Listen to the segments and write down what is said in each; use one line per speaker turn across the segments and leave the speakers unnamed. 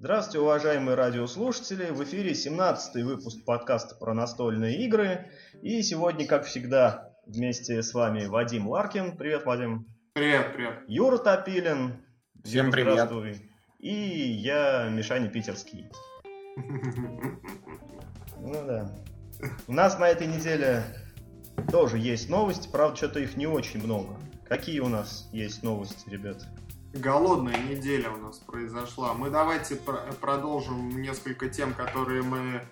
Здравствуйте, уважаемые радиослушатели! В эфире 17-й выпуск подкаста про настольные игры. И сегодня, как всегда, вместе с вами Вадим Ларкин. Привет, Вадим.
Привет, привет.
Юра Топилин.
Всем привет.
Здравствуй. И я, Мишаня Питерский. Ну да. У нас на этой неделе тоже есть новости, правда, что-то их не очень много. Какие у нас есть новости, ребят?
Голодная неделя у нас произошла. Мы давайте пр- продолжим несколько тем, которые мы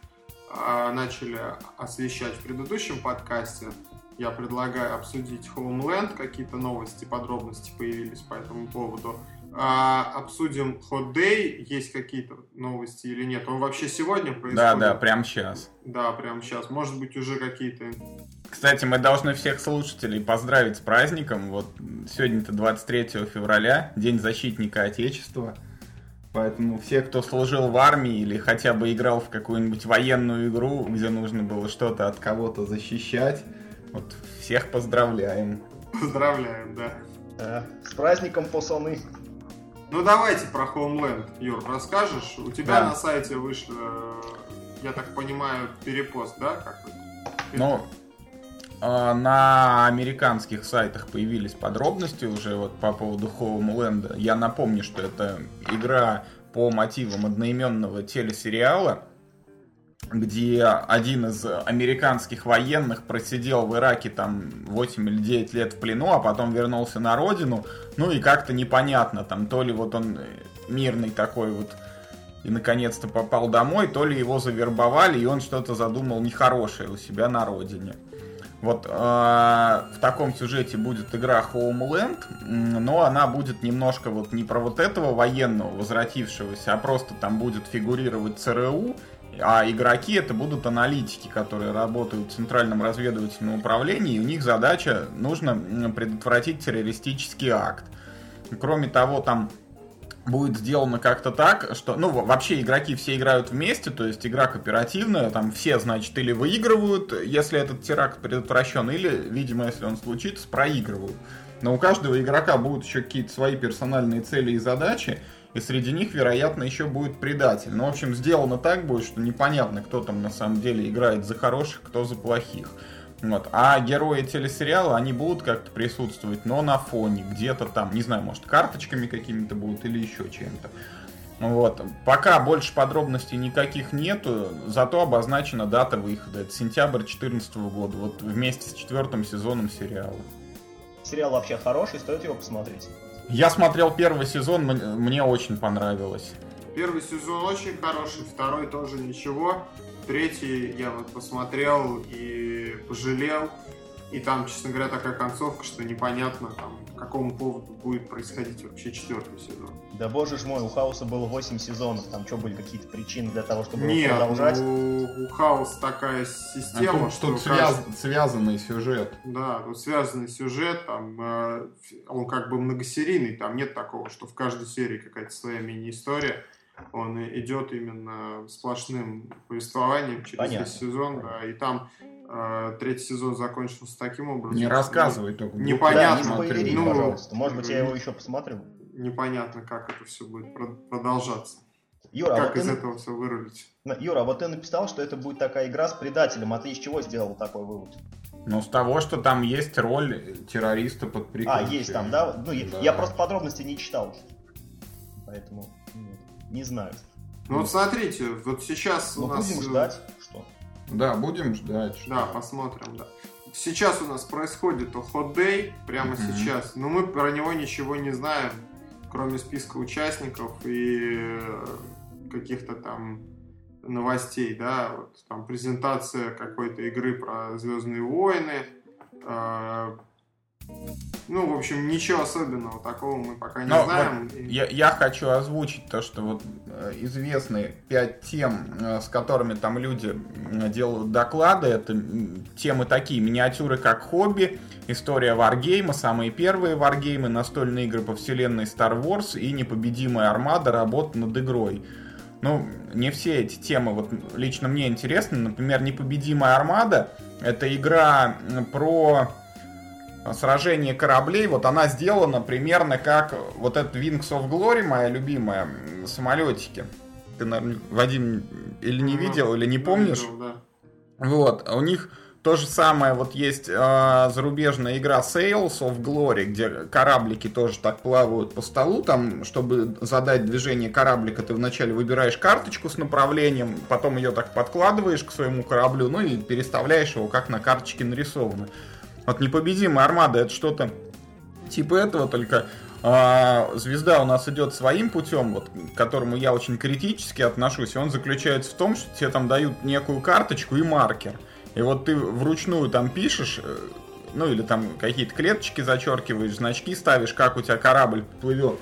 э, начали освещать в предыдущем подкасте. Я предлагаю обсудить Homeland, какие-то новости, подробности появились по этому поводу. А, обсудим Hot Day, есть какие-то новости или нет. Он вообще сегодня происходит?
Да, да, прямо сейчас.
Да, прямо сейчас. Может быть, уже какие-то...
Кстати, мы должны всех слушателей поздравить с праздником. Вот сегодня-то 23 февраля, День защитника Отечества. Поэтому все, кто служил в армии или хотя бы играл в какую-нибудь военную игру, где нужно было что-то от кого-то защищать, вот всех поздравляем.
Поздравляем, да.
А, с праздником пацаны!
Ну давайте про Homeland, Юр, расскажешь? У тебя
Да.
на сайте вышло, я так понимаю, перепост, да? Как?
Ну, э, на американских сайтах появились подробности уже вот по поводу Homeland. Я напомню, что это игра по мотивам одноименного телесериала, где один из американских военных просидел в Ираке там 8 или 9 лет в плену, а потом вернулся на родину. Ну и как-то непонятно, там то ли вот он э, мирный такой вот и наконец-то попал домой, то ли его завербовали, и он что-то задумал нехорошее у себя на родине. Вот э, в таком сюжете будет игра Homeland, но она будет немножко вот не про вот этого военного возвратившегося, а просто там будет фигурировать ЦРУ, а игроки это будут аналитики, которые работают в Центральном разведывательном управлении, и у них задача нужно предотвратить террористический акт. Кроме того, там будет сделано как-то так, что, ну, во- вообще игроки все играют вместе, то есть игра кооперативная, там все, значит, или выигрывают, если этот теракт предотвращен, или, видимо, если он случится, проигрывают. Но у каждого игрока будут еще какие-то свои персональные цели и задачи, и среди них, вероятно, еще будет предатель. Ну, в общем, сделано так будет, что непонятно, кто там на самом деле играет за хороших, кто за плохих. Вот. А герои телесериала, они будут как-то присутствовать, но на фоне, где-то там, не знаю, может, карточками какими-то будут или еще чем-то. Вот. Пока больше подробностей никаких нету, зато обозначена дата выхода. Это сентябрь 2014 года, вот вместе с четвертым сезоном сериала.
Сериал вообще хороший, стоит его посмотреть.
Я смотрел первый сезон, мне очень понравилось.
Первый сезон очень хороший, второй тоже ничего. Третий я вот посмотрел и пожалел. И там, честно говоря, такая концовка, что непонятно, там, по какому поводу будет происходить вообще четвертый сезон.
Да боже ж мой, у Хауса было 8 сезонов, там что, были какие-то причины для того, чтобы его
Нет,
продолжать?
у, у Хаус такая система,
А тут,
что
тут связ- связанный сюжет.
Да, тут связанный сюжет, там, э, он как бы многосерийный, там нет такого, что в каждой серии какая-то своя мини-история. Он идет именно сплошным повествованием через
Понятно.
весь сезон, да, и там э, третий сезон закончился таким образом.
Не рассказывай только.
не
Да,
понятно,
не спойлери,
Ну,
пожалуйста. Может быть, я его еще посмотрю.
Непонятно, как это все будет про- продолжаться.
Юра, а вот
как
ты
из
на-
этого все вырулить.
Юра, а вот ты написал, что это будет такая игра с предателем, а ты из чего сделал такой вывод?
Ну, с того, что там есть роль террориста под
А,
прикрытием.
есть там, да? Ну, я,
Да.
я просто подробности не читал. Поэтому нет, не знаю.
Ну вот смотрите, вот сейчас
Но
у нас...
будем
э,
ждать. Что?
Да, будем ждать. что-
Да, посмотрим, да. Сейчас у нас происходит Hot Day, прямо
Мгм.
сейчас, но мы про него ничего не знаем, кроме списка участников и э, каких-то там новостей, да, вот там презентация какой-то игры про Звездные войны, э, ну, в общем, ничего особенного такого мы пока не
Но
знаем.
вот я, я хочу озвучить то, что вот э, известны пять тем, э, с которыми там люди делают доклады. Это темы такие, миниатюры как хобби, история варгейма, самые первые варгеймы, настольные игры по вселенной Star Wars и непобедимая армада, работа над игрой. Ну, не все эти темы вот лично мне интересны. Например, непобедимая армада это игра про сражение кораблей, вот она сделана примерно как вот этот Wings of Glory, моя любимая, самолетики. Ты, наверное, Вадим, или не видел, или не помнишь.
Видел, да.
Вот, у них то же самое, вот есть э, зарубежная игра Sales of Glory, где кораблики тоже так плавают по столу, там, чтобы задать движение кораблика, ты вначале выбираешь карточку с направлением, потом ее так подкладываешь к своему кораблю, ну и переставляешь его, как на карточке нарисовано. Вот непобедимая армада это что-то типа этого, только а, звезда у нас идет своим путем, вот, к которому я очень критически отношусь, и он заключается в том, что тебе там дают некую карточку и маркер. И вот ты вручную там пишешь, э, ну или там какие-то клеточки зачеркиваешь, значки ставишь, как у тебя корабль плывет.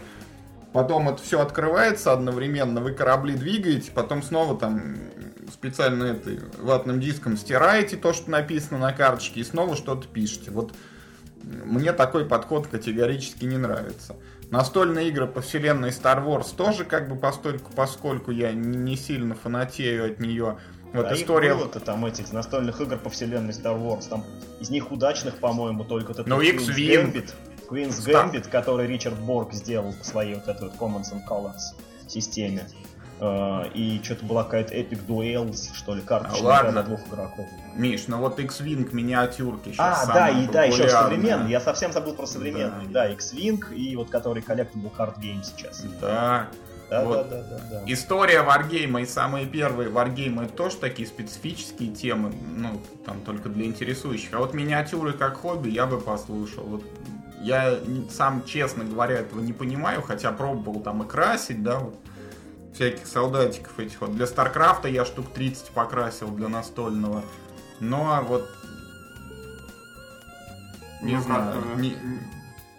Потом это все открывается одновременно, вы корабли двигаете, потом снова там специально этой ватным диском стираете то, что написано на карточке, и снова что-то пишете. Вот мне такой подход категорически не нравится. Настольные игры по вселенной Star Wars тоже как бы постольку, поскольку я не сильно фанатею от нее.
Вот а история... было-то там этих настольных игр по вселенной Star Wars. Там из них удачных, по-моему, только
ну, Queen's Gambit.
Queen's Gambit, который Ричард Борг сделал по своей вот этой вот Commons and Colors системе. Uh, и что-то была какая-то Epic Duels, что ли, карточная
а,
на двух игроков.
Миш, ну вот X-Wing миниатюрки
сейчас А, да, и да, еще современный. Я совсем забыл про современный. Да, да X-Wing и вот который Collectible Card Game сейчас.
Да. Да, вот. да, да, да, да. История варгейма и самые первые варгеймы это тоже такие специфические темы, ну, там только для интересующих. А вот миниатюры как хобби я бы послушал. Вот я сам, честно говоря, этого не понимаю, хотя пробовал там и красить, да, вот всяких солдатиков этих. Вот для Старкрафта я штук 30 покрасил для настольного. Но вот не ну, знаю,
не,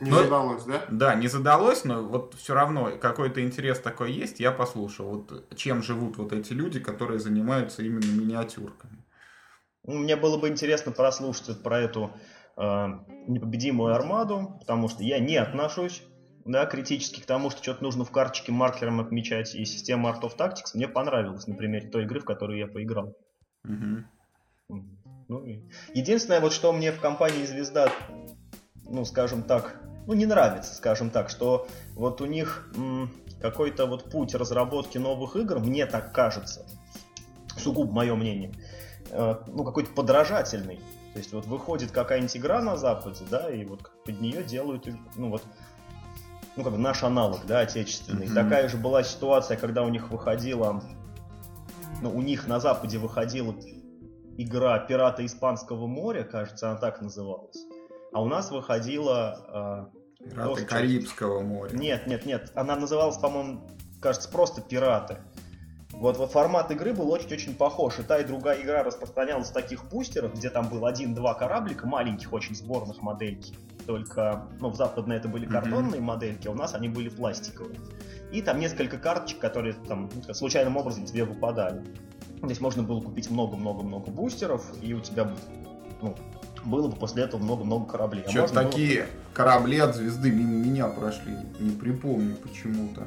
не но, задалось, да?
Да, не задалось, но вот все равно какой-то интерес такой есть, я послушал. Вот чем живут вот эти люди, которые занимаются именно миниатюрками.
Ну, мне было бы интересно прослушать про эту э, непобедимую армаду, потому что я не отношусь да, критически к тому, что что-то нужно в карточке маркером отмечать, и система Art of Tactics мне понравилась на примере той игры, в которую я поиграл. Угу. Ну, единственное, вот что мне в компании Звезда, ну, скажем так, ну, не нравится, скажем так, что вот у них какой-то вот путь разработки новых игр, мне так кажется, сугубо мое мнение, э, ну, какой-то подражательный. То есть вот выходит какая-нибудь игра на Западе, да, и вот под нее делают, ну вот, ну как бы наш аналог, да, отечественный. Mm-hmm. Такая же была ситуация, когда у них выходила, ну, у них на Западе выходила игра «Пираты Испанского моря», кажется, она так называлась. А у нас выходила...
Э, Пираты Карибского моря.
Нет, нет, нет. Она называлась, по-моему, кажется, просто «Пираты». Вот, вот формат игры был очень-очень похож. И та, и другая игра распространялась в таких бустерах, где там был один-два кораблика, маленьких очень сборных модельки. Только, ну, в западной это были картонные mm-hmm. модельки, а у нас они были пластиковые. И там несколько карточек, которые там ну, случайным образом тебе выпадали. Здесь можно было купить много-много-много бустеров, и у тебя ну, было бы после этого много-много кораблей.
А Что такие было... корабли от звезды мимо меня прошли? Не припомню почему-то.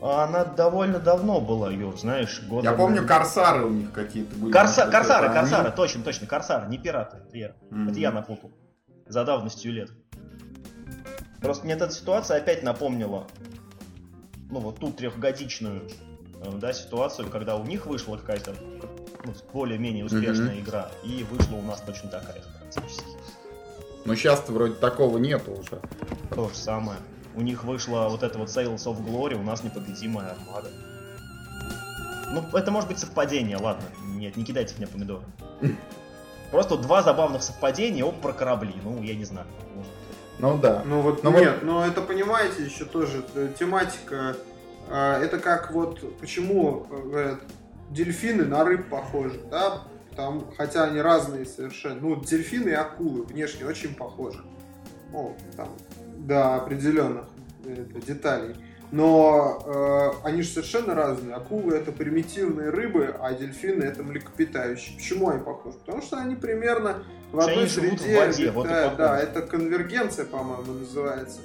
А она довольно давно была, Юр, знаешь,
год. Я помню, корсары у них какие-то были.
Корса... Корсары, корсары, точно, точно, корсары, не пираты, Вера. Mm-hmm. Это я напутал. За давностью лет. Просто мне эта ситуация опять напомнила, ну вот ту трехгодичную э, да, ситуацию, когда у них вышла какая-то ну, более-менее успешная mm-hmm. игра, и вышла у нас точно такая же практически.
Но сейчас-то вроде такого нету уже.
То же самое. У них вышла вот эта вот Sales of Glory, у нас непобедимая армада. Ну, это может быть совпадение, ладно. Нет, не кидайте в меня помидоры. Просто два забавных совпадения, оба про корабли. Ну, я не знаю.
Ну да.
Ну вот но нет, вот... но это понимаете еще тоже э, тематика. Э, это как вот почему э, говорят дельфины на рыб похожи, да? Там, хотя они разные совершенно. Ну, дельфины и акулы внешне очень похожи. Ну, там, до определенных это, деталей. Но э, они же совершенно разные. Акулы это примитивные рыбы, а дельфины это млекопитающие. Почему они похожи? Потому что они примерно в одной они среде. В воде, вот да, да, это конвергенция, по-моему, называется.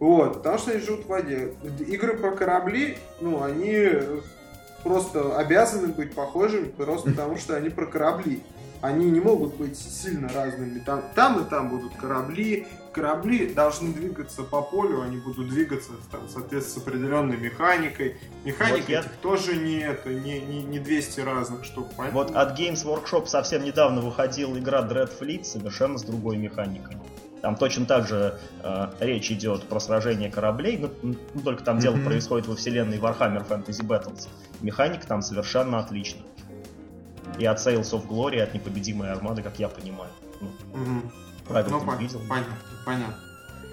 Вот, потому что они живут в воде. Игры про корабли, ну, они просто обязаны быть похожими, просто потому что они про корабли. они не могут быть сильно разными. Там, там и там будут корабли, корабли должны двигаться по полю, они будут двигаться там, соответственно, с определенной механикой. Механика вот я... этих тоже не, это, не, не, не 200 разных штук.
Поэтому... Вот от Games Workshop совсем недавно выходила игра Dread Fleet совершенно с другой механикой. Там точно так же э, речь идет про сражение кораблей, но, ну, только там mm-hmm. дело происходит во вселенной Warhammer Fantasy Battles. Механика там совершенно отлична. И от Sales of Glory, и от непобедимой армады, как я понимаю. Ну, mm-hmm. Правильно ну, видел.
Понятно, понятно.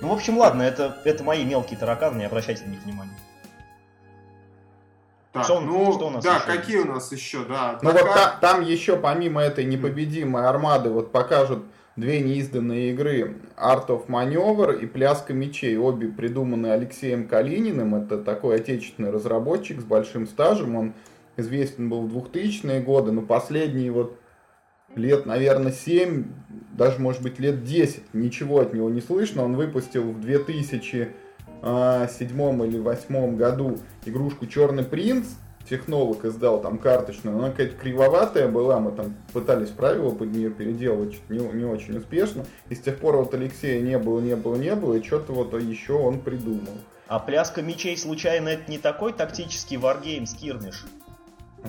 Ну, в общем, ладно, это, это мои мелкие тараканы, не обращайте на них внимания.
Так, что, ну, что у нас да, еще какие у нас еще, да.
Ну пока... вот та, там еще помимо этой непобедимой армады вот покажут две неизданные игры Art of Maneuver и Пляска мечей. Обе придуманы Алексеем Калининым. Это такой отечественный разработчик с большим стажем. Он известен был в 2000-е годы, но последние вот лет, наверное, 7, даже, может быть, лет 10, ничего от него не слышно. Он выпустил в 2007 или 2008 году игрушку «Черный принц», технолог издал там карточную, она какая-то кривоватая была, мы там пытались правила под нее переделывать, не, не очень успешно. И с тех пор вот Алексея не было, не было, не было, и что-то вот еще он придумал.
А пляска мечей, случайно, это не такой тактический варгейм скирмиш?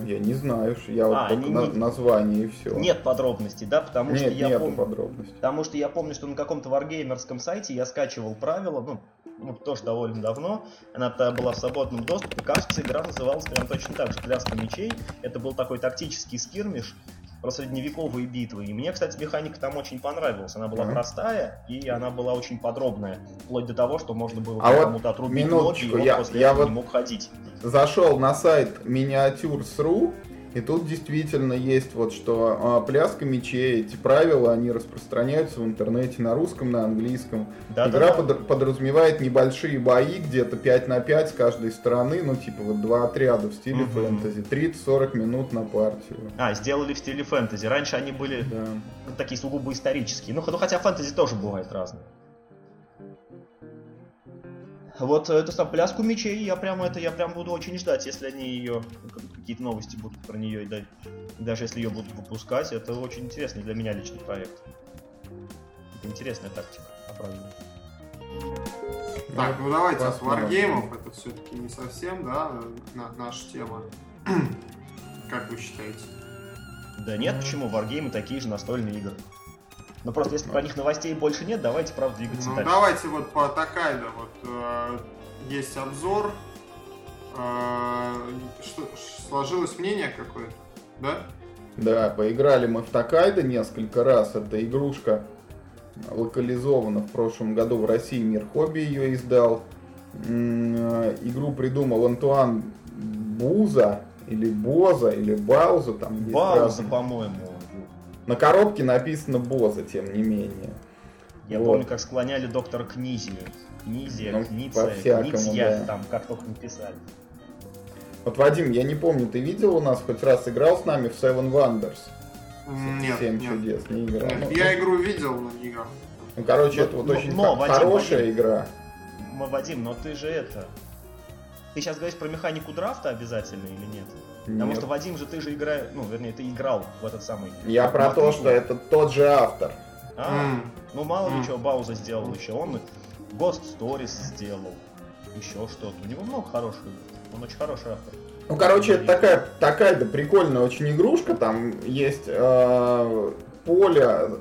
Я не знаю, я а, вот не, на, название и все.
Нет подробностей, да, потому
нет,
что я
нет
помню,
подробностей.
потому что я помню, что на каком-то варгеймерском сайте я скачивал правила, ну, ну, тоже довольно давно, она тогда была в свободном доступе, кажется, игра называлась прям точно так же, «Пляска мечей», это был такой тактический скирмиш, про средневековые битвы. И мне, кстати, механика там очень понравилась. Она была mm-hmm. простая, и она была очень подробная. Вплоть до того, что можно было
а кому-то отрубить ноги, и
я, он после я этого вот не мог ходить.
Зашел на сайт миниатюрс.ру, и тут действительно есть вот что а, пляска мечей, эти правила, они распространяются в интернете на русском, на английском. Да, Игра да. Под, подразумевает небольшие бои, где-то 5 на 5 с каждой стороны, ну типа вот два отряда в стиле угу. фэнтези, 30-40 минут на партию.
А, сделали в стиле фэнтези. Раньше они были да. такие сугубо исторические. Ну, ну хотя фэнтези тоже бывает разные. Вот эту там пляску мечей, я прям это, я прям буду очень ждать, если они ее, какие-то новости будут про нее, и даже если ее будут выпускать, это очень интересный для меня личный проект. Это интересная тактика, оправданная.
Так, ну давайте с варгеймов, это все-таки не совсем, да, наша тема. Как вы считаете?
Да нет, почему? Варгеймы такие же настольные игры. Но просто если про них новостей больше нет, давайте, правда, двигаться
ну,
дальше.
Давайте вот по Такайда. Вот э, есть обзор. Э, что, сложилось мнение какое-то, да?
Да, поиграли мы в Такайда несколько раз. Это игрушка локализована в прошлом году в России. Мир Хобби ее издал. Э, игру придумал Антуан Буза или Боза или Бауза. Там
Бауза, по-моему.
На коробке написано Боза, тем не менее.
Я вот. помню, как склоняли доктора Книзию. Книзия, ну, Книция, Книзия, да. там как только написали.
Вот, Вадим, я не помню, ты видел у нас хоть раз играл с нами в Seven Wonders?
Нет, Семь нет. чудес, не играл. Нет, я игру видел, но не играл.
Ну, короче, но, это вот но, очень но, Вадим, хорошая Вадим, игра.
Вадим, но ты же это... Ты сейчас говоришь про механику драфта обязательно или нет? Потому что, Вадим же, ты же играешь, ну, вернее, ты играл в этот самый...
Я про то, что это тот же автор.
А, mm. ну мало mm. ли чего Бауза сделал еще. Он Ghost Stories сделал, еще что-то. У него много хороших, он очень хороший автор.
Ну, короче, это такая, такая да прикольная очень игрушка. Там есть э, поле,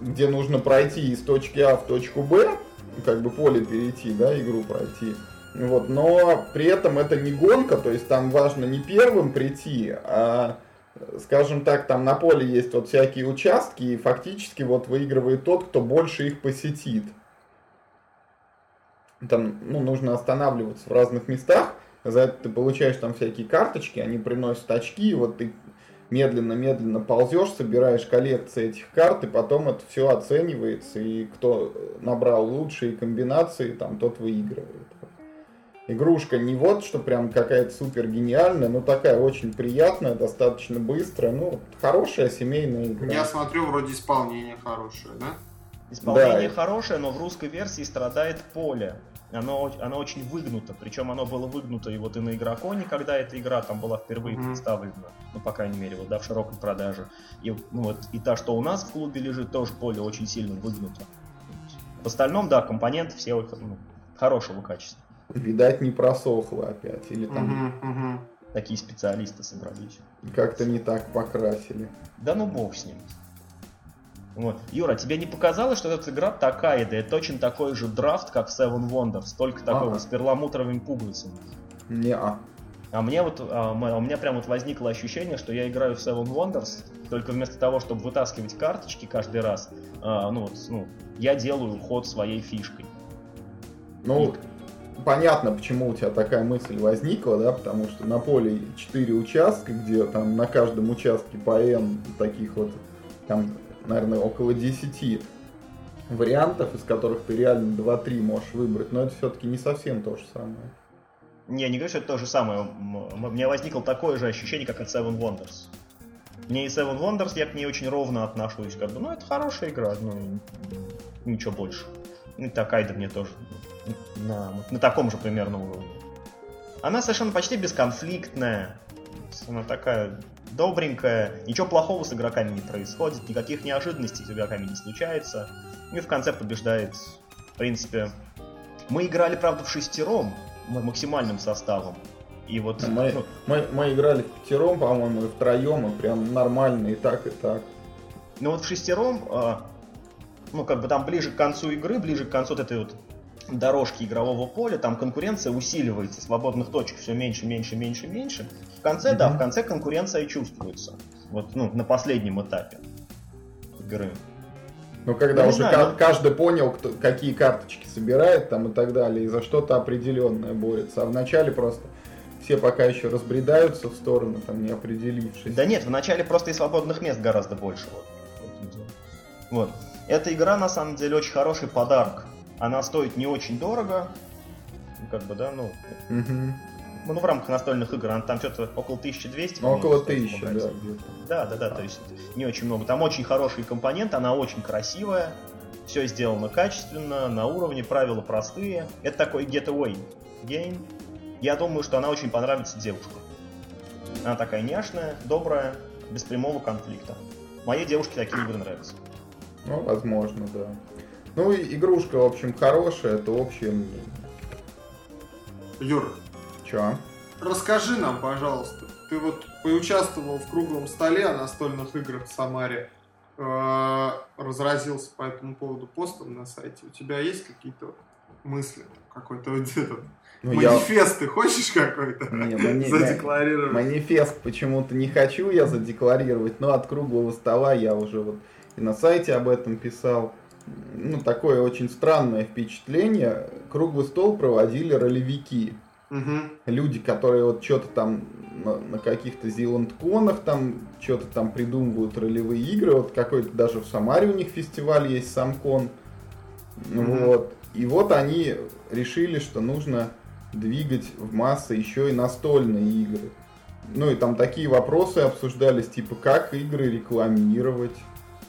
где нужно пройти из точки А в точку Б, как бы поле перейти, да, игру пройти. Вот, но при этом это не гонка, то есть там важно не первым прийти, а скажем так, там на поле есть вот всякие участки, и фактически вот выигрывает тот, кто больше их посетит. Там, ну, нужно останавливаться в разных местах, за это ты получаешь там всякие карточки, они приносят очки, и вот ты медленно-медленно ползешь, собираешь коллекции этих карт, и потом это все оценивается, и кто набрал лучшие комбинации, там тот выигрывает игрушка не вот, что прям какая-то супер гениальная, но такая очень приятная, достаточно быстрая, ну, хорошая семейная игра.
Я смотрю, вроде исполнение хорошее, да?
Исполнение да. хорошее, но в русской версии страдает поле. оно, оно очень выгнуто. Причем оно было выгнуто и вот и на игроконе, когда эта игра там была впервые mm-hmm. представлена, ну, по крайней мере, вот, да, в широкой продаже. И, ну, вот, и та, что у нас в клубе лежит, тоже поле очень сильно выгнуто. В остальном, да, компоненты все ну, хорошего качества.
Видать, не просохло опять. Или там
угу, угу. такие специалисты собрались.
Как-то не так покрасили.
Да ну бог с ним. Вот. Юра, тебе не показалось, что эта игра такая, да это точно такой же драфт, как Seven Wonders, только такого ага. с перламутровыми пуговицами?
Не, а.
А мне вот, а, у меня прям вот возникло ощущение, что я играю в Seven Wonders, только вместо того, чтобы вытаскивать карточки каждый раз, а, ну, вот, ну, я делаю ход своей фишкой.
Ну, И... понятно, почему у тебя такая мысль возникла, да, потому что на поле 4 участка, где там на каждом участке по N таких вот там наверное, около 10 вариантов, из которых ты реально 2-3 можешь выбрать, но это все-таки не совсем то же самое.
Не, не говорю, что это то же самое. У меня возникло такое же ощущение, как от Seven Wonders. Мне и Seven Wonders, я к ней очень ровно отношусь. Как бы, ну, это хорошая игра, ну, ничего больше. И такая-то мне тоже на, на таком же примерно уровне. Она совершенно почти бесконфликтная. Она такая добренькая, ничего плохого с игроками не происходит, никаких неожиданностей с игроками не случается. И в конце побеждает, в принципе... Мы играли, правда, в шестером, максимальным составом. И вот,
мы, ну, мы, мы играли в пятером, по-моему, и втроем, и прям нормально, и так, и так.
Ну вот в шестером, э, ну как бы там ближе к концу игры, ближе к концу вот этой вот дорожки игрового поля, там конкуренция усиливается, свободных точек все меньше, меньше, меньше, меньше. В конце, mm-hmm. да, в конце конкуренция чувствуется. Вот, ну, на последнем этапе игры.
Ну, когда ну, уже знаю, каждый понял, кто, какие карточки собирает там и так далее, и за что-то определенное борется. А вначале просто все пока еще разбредаются в сторону, там не определившись.
Да нет, вначале просто и свободных мест гораздо больше. Вот. вот. Эта игра на самом деле очень хороший подарок она стоит не очень дорого. Ну, как бы, да, ну... Угу. Ну, в рамках настольных игр, она там что-то около 1200.
Ну, около 1000, да.
Да, да, да, то есть не очень много. Там очень хороший компонент, она очень красивая, все сделано качественно, на уровне, правила простые. Это такой getaway game. Я думаю, что она очень понравится девушкам. Она такая няшная, добрая, без прямого конфликта. Моей девушке такие игры нравятся.
Ну, возможно, да. Ну, игрушка, в общем, хорошая, это общее мнение.
Юр.
Чё?
Расскажи нам, пожалуйста, ты вот поучаствовал в круглом столе о настольных играх в Самаре, э, разразился по этому поводу постом на сайте. У тебя есть какие-то мысли? Какой-то вот этот ну, манифест я... ты хочешь какой-то не, мани... задекларировать?
Манифест почему-то не хочу я задекларировать, но от круглого стола я уже вот и на сайте об этом писал ну, такое очень странное впечатление. Круглый стол проводили ролевики. Угу. Люди, которые вот что-то там на, на каких-то зеландконах там что-то там придумывают ролевые игры. Вот какой-то даже в Самаре у них фестиваль есть, Самкон. Угу. Вот. И вот они решили, что нужно двигать в массы еще и настольные игры. Ну и там такие вопросы обсуждались, типа как игры рекламировать.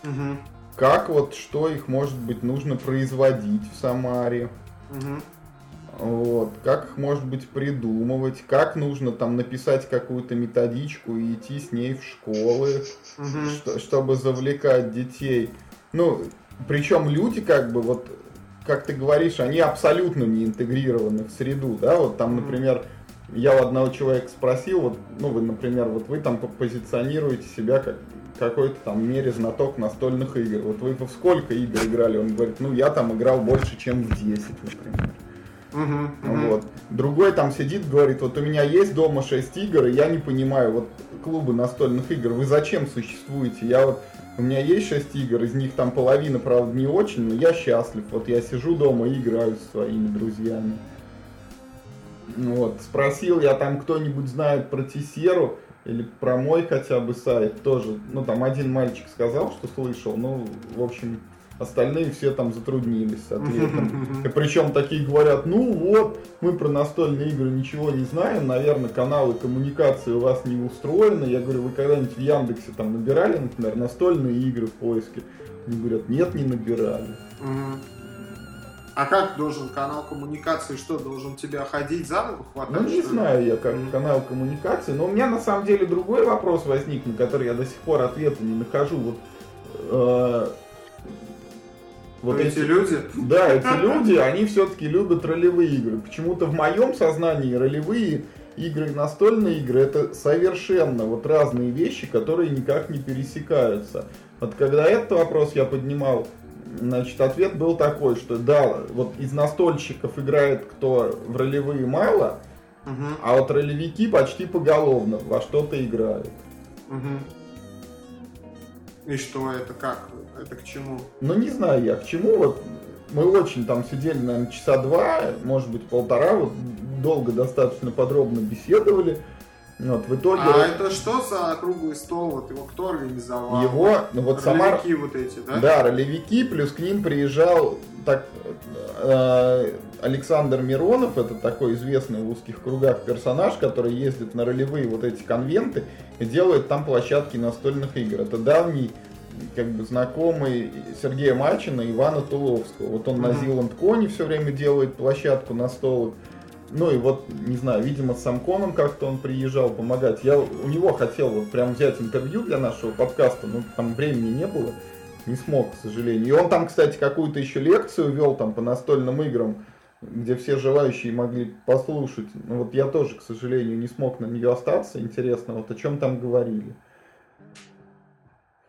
Угу как вот, что их, может быть, нужно производить в Самаре. Угу. Вот, как их, может быть, придумывать, как нужно там написать какую-то методичку и идти с ней в школы, угу. что, чтобы завлекать детей. Ну, причем люди, как бы, вот, как ты говоришь, они абсолютно не интегрированы в среду, да, вот там, например, я у одного человека спросил, вот, ну, вы, например, вот вы там позиционируете себя как какой-то там мере знаток настольных игр. Вот вы в сколько игр играли? Он говорит, ну я там играл больше, чем в 10, например. Угу, угу. Вот. Другой там сидит, говорит, вот у меня есть дома 6 игр, и я не понимаю, вот клубы настольных игр, вы зачем существуете? Я вот, у меня есть 6 игр, из них там половина, правда, не очень, но я счастлив. Вот я сижу дома и играю со своими друзьями. Вот, спросил я там, кто-нибудь знает про Тисеру, или про мой хотя бы сайт тоже. Ну, там один мальчик сказал, что слышал, ну, в общем, остальные все там затруднились с ответом. И причем такие говорят, ну вот, мы про настольные игры ничего не знаем, наверное, каналы коммуникации у вас не устроены. Я говорю, вы когда-нибудь в Яндексе там набирали, например, настольные игры в поиске? Они говорят, нет, не набирали.
А как должен канал коммуникации, что, должен тебя ходить за ногу хватать?
Ну, не знаю я, как канал коммуникации, но у меня на самом деле другой вопрос возник, на который я до сих пор ответа не нахожу. Вот, э,
вот эти, эти люди?
Да, эти люди, они все-таки любят ролевые игры. Почему-то в моем сознании ролевые игры и настольные игры это совершенно вот разные вещи, которые никак не пересекаются. Вот когда этот вопрос я поднимал, значит, ответ был такой, что да, вот из настольщиков играет кто в ролевые мало, угу. а вот ролевики почти поголовно во что-то играют.
Угу. И что это как? Это к чему?
Ну не знаю я к чему. Вот мы очень там сидели, наверное, часа два, может быть полтора, вот долго достаточно подробно беседовали. Вот, в итоге...
А это что за круглый стол? Вот его кто организовал?
Его, ну вот сама...
Ролевики вот эти, да?
Да, ролевики, плюс к ним приезжал так, э, Александр Миронов, это такой известный в узких кругах персонаж, который ездит на ролевые вот эти конвенты и делает там площадки настольных игр. Это давний как бы знакомый Сергея Мальчина и Ивана Туловского. Вот он mm-hmm. на Зиланд Коне все время делает площадку на столах. Ну и вот, не знаю, видимо, с Самконом как-то он приезжал помогать. Я у него хотел вот прям взять интервью для нашего подкаста, но там времени не было. Не смог, к сожалению. И он там, кстати, какую-то еще лекцию вел там по настольным играм, где все желающие могли послушать. Ну вот я тоже, к сожалению, не смог на нее остаться. Интересно, вот о чем там говорили.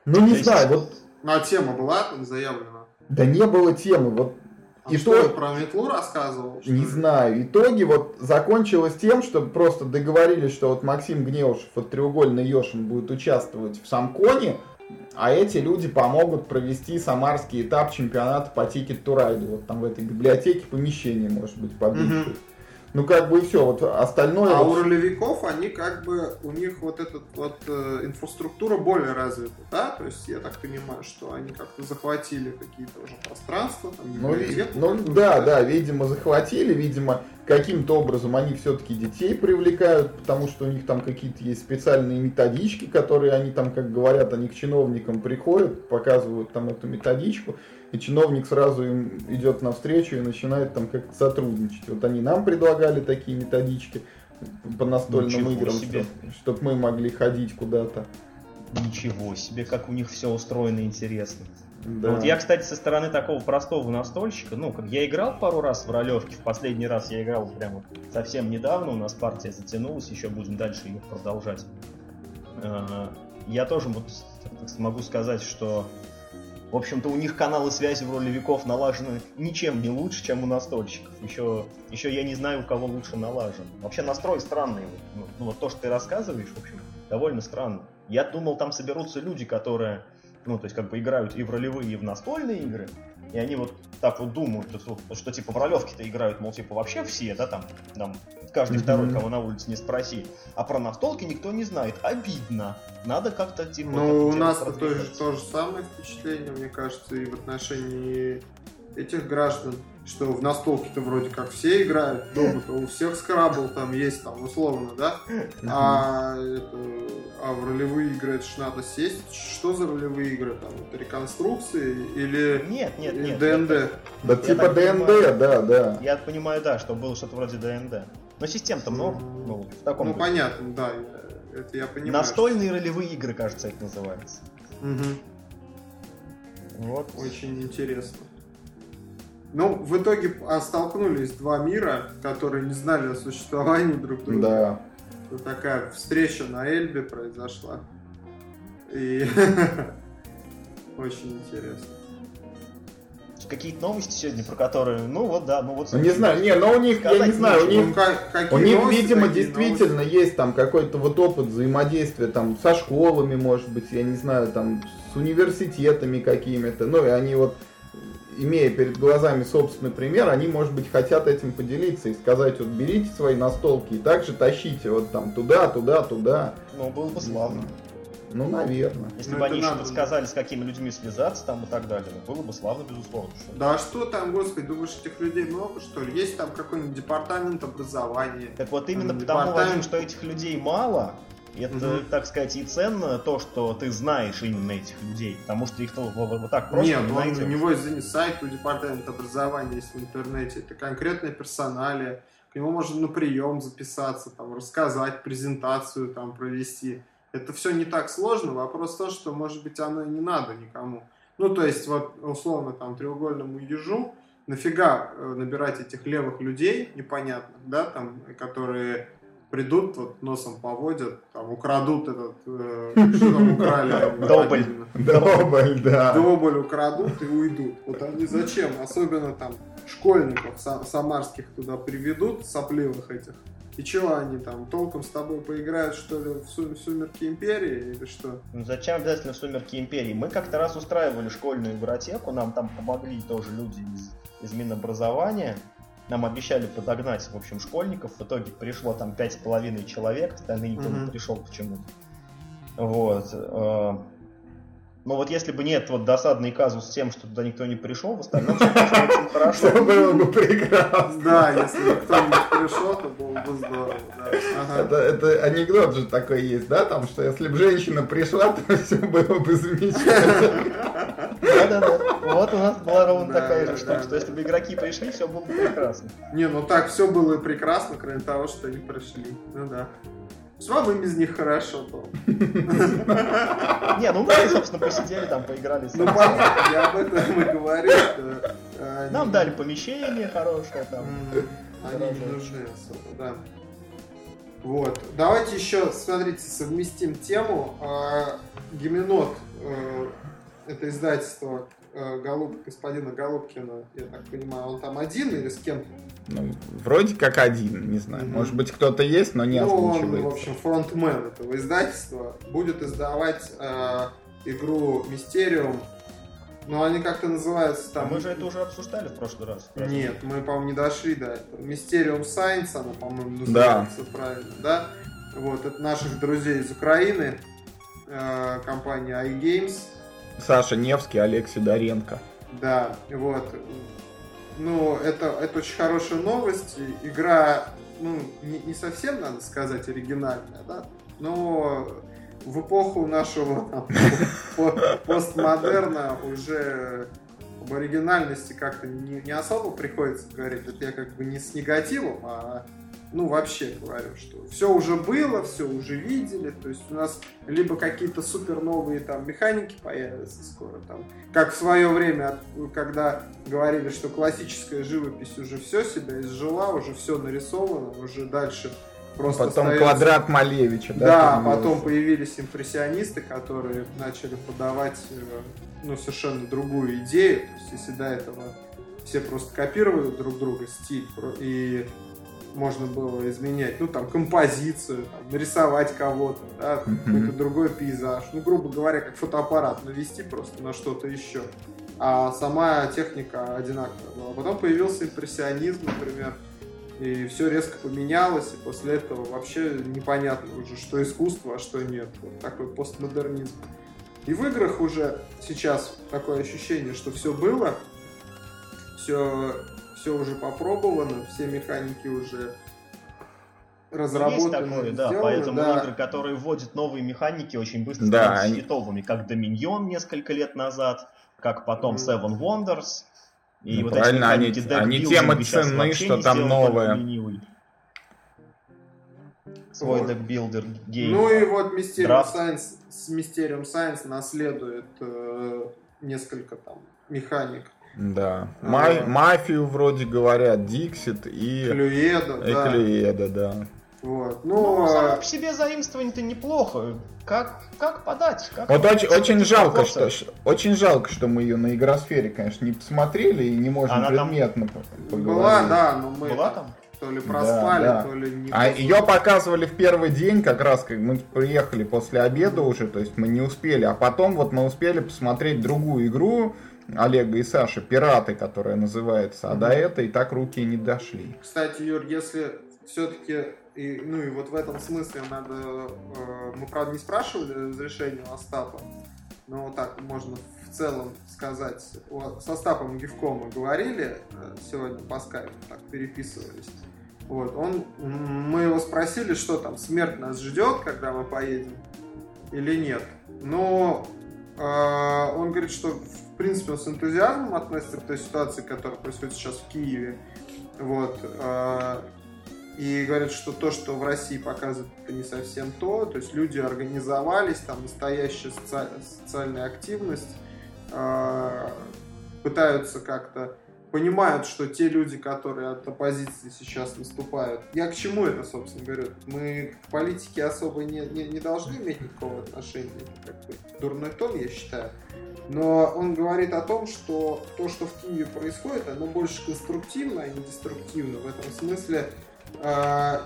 Ну не знаю, вот...
Ну а тема была там заявлена?
Да не было темы. Вот
а и что, то... про метлу рассказывал?
Не знаю. Итоги вот закончилось тем, что просто договорились, что вот Максим Гнеушев от треугольный Ешин будет участвовать в Самконе, а эти люди помогут провести самарский этап чемпионата по тикет турайду. Вот там в этой библиотеке помещение может быть побыть. Угу. Ну, как бы и все, вот остальное...
А
вот...
у ролевиков, они как бы, у них вот эта вот э, инфраструктура более развита, да? То есть, я так понимаю, что они как-то захватили какие-то уже пространства, там,
ну, ну да, да, видимо, захватили, видимо, каким-то образом они все-таки детей привлекают, потому что у них там какие-то есть специальные методички, которые они там, как говорят, они к чиновникам приходят, показывают там эту методичку, и чиновник сразу им идет навстречу и начинает там как-то сотрудничать. Вот они нам предлагали такие методички по настольным Ничего играм, чтобы чтоб мы могли ходить куда-то.
Ничего себе, как у них все устроено интересно. Да. Вот я, кстати, со стороны такого простого настольщика, ну, как я играл пару раз в ролевке, в последний раз я играл прямо совсем недавно, у нас партия затянулась, еще будем дальше ее продолжать. А, я тоже вот могу сказать, что в общем-то, у них каналы связи в ролевиков налажены ничем не лучше, чем у настольщиков. Еще, еще я не знаю, у кого лучше налажен. Вообще настрой странный. Ну, вот то, что ты рассказываешь, в общем, довольно странно. Я думал, там соберутся люди, которые, ну, то есть, как бы играют и в ролевые, и в настольные игры. И они вот так вот думают, что, что типа в ролевке-то играют, мол, типа вообще все, да, там, там каждый mm-hmm. второй, кого на улице не спроси. А про настолки никто не знает. Обидно. Надо как-то типа.
Ну, у нас то, то же самое впечатление, мне кажется, и в отношении этих граждан, что в настолки-то вроде как все играют, дома-то у всех скрабл там есть, там, условно, да? А, это, а в ролевые игры это ж надо сесть. Что за ролевые игры? Там, это реконструкции или
нет, нет, нет,
ДНД?
Да типа ДНД, да, да.
Я понимаю, да, что было что-то вроде ДНД. Но систем-то много. Ну, в таком
ну понятно, да, это я понимаю.
Настольные что... ролевые игры, кажется, это называется.
Угу. Вот. Очень интересно. Ну, в итоге а, столкнулись два мира, которые не знали о существовании друг друга.
Да.
Вот такая встреча на Эльбе произошла. И очень интересно
какие-то новости сегодня, про которые, ну вот да, ну вот...
Ну, не знаю, не, но у них, я не знаю, у них, ну, как, у них новости, видимо, действительно новости? есть там какой-то вот опыт взаимодействия там со школами, может быть, я не знаю, там с университетами какими-то, ну и они вот имея перед глазами собственный пример, они, может быть, хотят этим поделиться и сказать, вот берите свои настолки и также тащите вот там туда, туда, туда.
Ну, было бы славно.
Ну, наверное.
Если ну, бы они еще подсказали, с какими людьми связаться там и так далее, ну, было бы славно, безусловно.
Что да а что там, господи, думаешь, этих людей много, что ли? Есть там какой-нибудь департамент образования?
Так вот именно потому, департамент... Вадим, что этих людей мало, это, угу. так сказать, и ценно то, что ты знаешь именно этих людей, потому что их вот, вот так просто
Нет,
не
он,
найдешь.
у него извини, сайт у департамента образования есть в интернете, это конкретное персонале, к нему можно на прием записаться, там, рассказать, презентацию там провести. Это все не так сложно, вопрос в том, что, может быть, оно и не надо никому. Ну, то есть, вот, условно, там, треугольному ежу, нафига э, набирать этих левых людей непонятных, да, там, которые придут, вот носом поводят, там, украдут этот, э, что там украли?
Добль.
Добль, да.
Добль украдут и уйдут. Вот они зачем? Особенно там школьников самарских туда приведут, сопливых этих. И чего они там, толком с тобой поиграют, что ли, в «Сумерки Империи» или что?
Ну зачем обязательно в «Сумерки Империи»? Мы как-то раз устраивали школьную игротеку, нам там помогли тоже люди из, из Минобразования. Нам обещали подогнать, в общем, школьников. В итоге пришло там пять с половиной человек, остальные никто mm-hmm. не пришел почему-то. Вот. Но вот если бы нет вот досадный казус с тем, что туда никто не пришел, в остальном все очень хорошо.
Все было бы прекрасно.
Да, если бы кто-нибудь пришел, то было бы здорово.
Это, это анекдот же такой есть, да, там, что если бы женщина пришла, то все было бы замечательно.
Да-да-да. Вот у нас была ровно такая же штука, что если бы игроки пришли, все было бы прекрасно.
Не, ну так все было прекрасно, кроме того, что они пришли. Ну да. С вами без них хорошо было.
Не, ну мы, собственно, посидели там, поиграли.
Ну, я об этом и говорю, что...
Э, Нам дали помещение хорошее там.
Они не нужны особо, да. Вот. Давайте еще, смотрите, совместим тему. А, Гименот, э, это издательство Голуб, господина Голубкина, я так понимаю, он там один или с кем-то?
Ну, вроде как один, не знаю. Mm-hmm. Может быть, кто-то есть, но не
ну, он, в общем, фронтмен этого издательства. Будет издавать э, игру Мистериум. Но они как-то называются там...
А мы же это уже обсуждали в прошлый раз.
Правильно? Нет, мы, по-моему, не дошли до этого. Mysterium Science, она, по-моему, называется да. правильно, да? Вот, это наших друзей из Украины, э, компания iGames.
Саша Невский, Олег Сидоренко.
Да, вот. Ну, это, это очень хорошая новость. Игра, ну, не, не совсем, надо сказать, оригинальная, да, но в эпоху нашего постмодерна уже об оригинальности как-то не, не особо приходится говорить. Это я как бы не с негативом, а ну, вообще говорю, что все уже было, все уже видели, то есть у нас либо какие-то супер новые там механики появятся скоро, там, как в свое время, когда говорили, что классическая живопись уже все себя изжила, уже все нарисовано, уже дальше просто
Потом остается... квадрат Малевича,
да? Да, потом появились импрессионисты, которые начали подавать э, ну, совершенно другую идею, то есть если до этого все просто копировали друг друга стиль и можно было изменять, ну, там, композицию, там, нарисовать кого-то, да, какой-то другой пейзаж, ну, грубо говоря, как фотоаппарат навести просто на что-то еще. А сама техника одинаковая была. Потом появился импрессионизм, например, и все резко поменялось, и после этого вообще непонятно уже, что искусство, а что нет. Вот такой постмодернизм. И в играх уже сейчас такое ощущение, что все было, все все уже попробовано, все механики уже разработаны. Есть такое,
да, сделаны, поэтому да. игры, которые вводят новые механики, очень быстро да, становятся они... хитовыми, как Dominion несколько лет назад, как потом Seven Wonders.
И ну, вот правильно, они, они тем и ценны, что там новое.
Свой deckbuilder game.
Ну и вот Mysterium Science, с Mysterium Science наследует э, несколько там механик
да. А... Мафию вроде говорят, Диксит и...
Cluedo,
и да. Cluedo, да.
Вот.
Ну, ну само по себе заимствование-то неплохо. Как, как подать? Как
вот очень, очень жалко, что, очень жалко, что мы ее на игросфере, конечно, не посмотрели и не можем Она предметно там
поговорить. Была, да, но мы Была там? то ли проспали, да, да. то ли не.
А ее показывали в первый день, как раз как мы приехали после обеда уже, то есть мы не успели. А потом вот мы успели посмотреть другую игру, Олега и Саши «Пираты», которая называется, а до этой так руки не дошли.
Кстати, Юр, если все-таки, и, ну и вот в этом смысле надо, э, мы правда не спрашивали разрешение у Остапа, но вот так можно в целом сказать, о, с Остапом Гивком мы говорили э, сегодня по скайпу, так переписывались. Вот, он, мы его спросили, что там, смерть нас ждет, когда мы поедем, или нет. Но э, он говорит, что принципе с энтузиазмом относится к той ситуации, которая происходит сейчас в Киеве. Вот. Э, и говорят, что то, что в России показывают, это не совсем то. То есть люди организовались, там настоящая соци... социальная активность, э, пытаются как-то понимают, что те люди, которые от оппозиции сейчас наступают. Я к чему это, собственно говоря? Мы к политике особо не, не, не должны иметь никакого отношения. Это дурной тон, я считаю. Но он говорит о том, что то, что в Киеве происходит, оно больше конструктивно, а не деструктивно. В этом смысле э,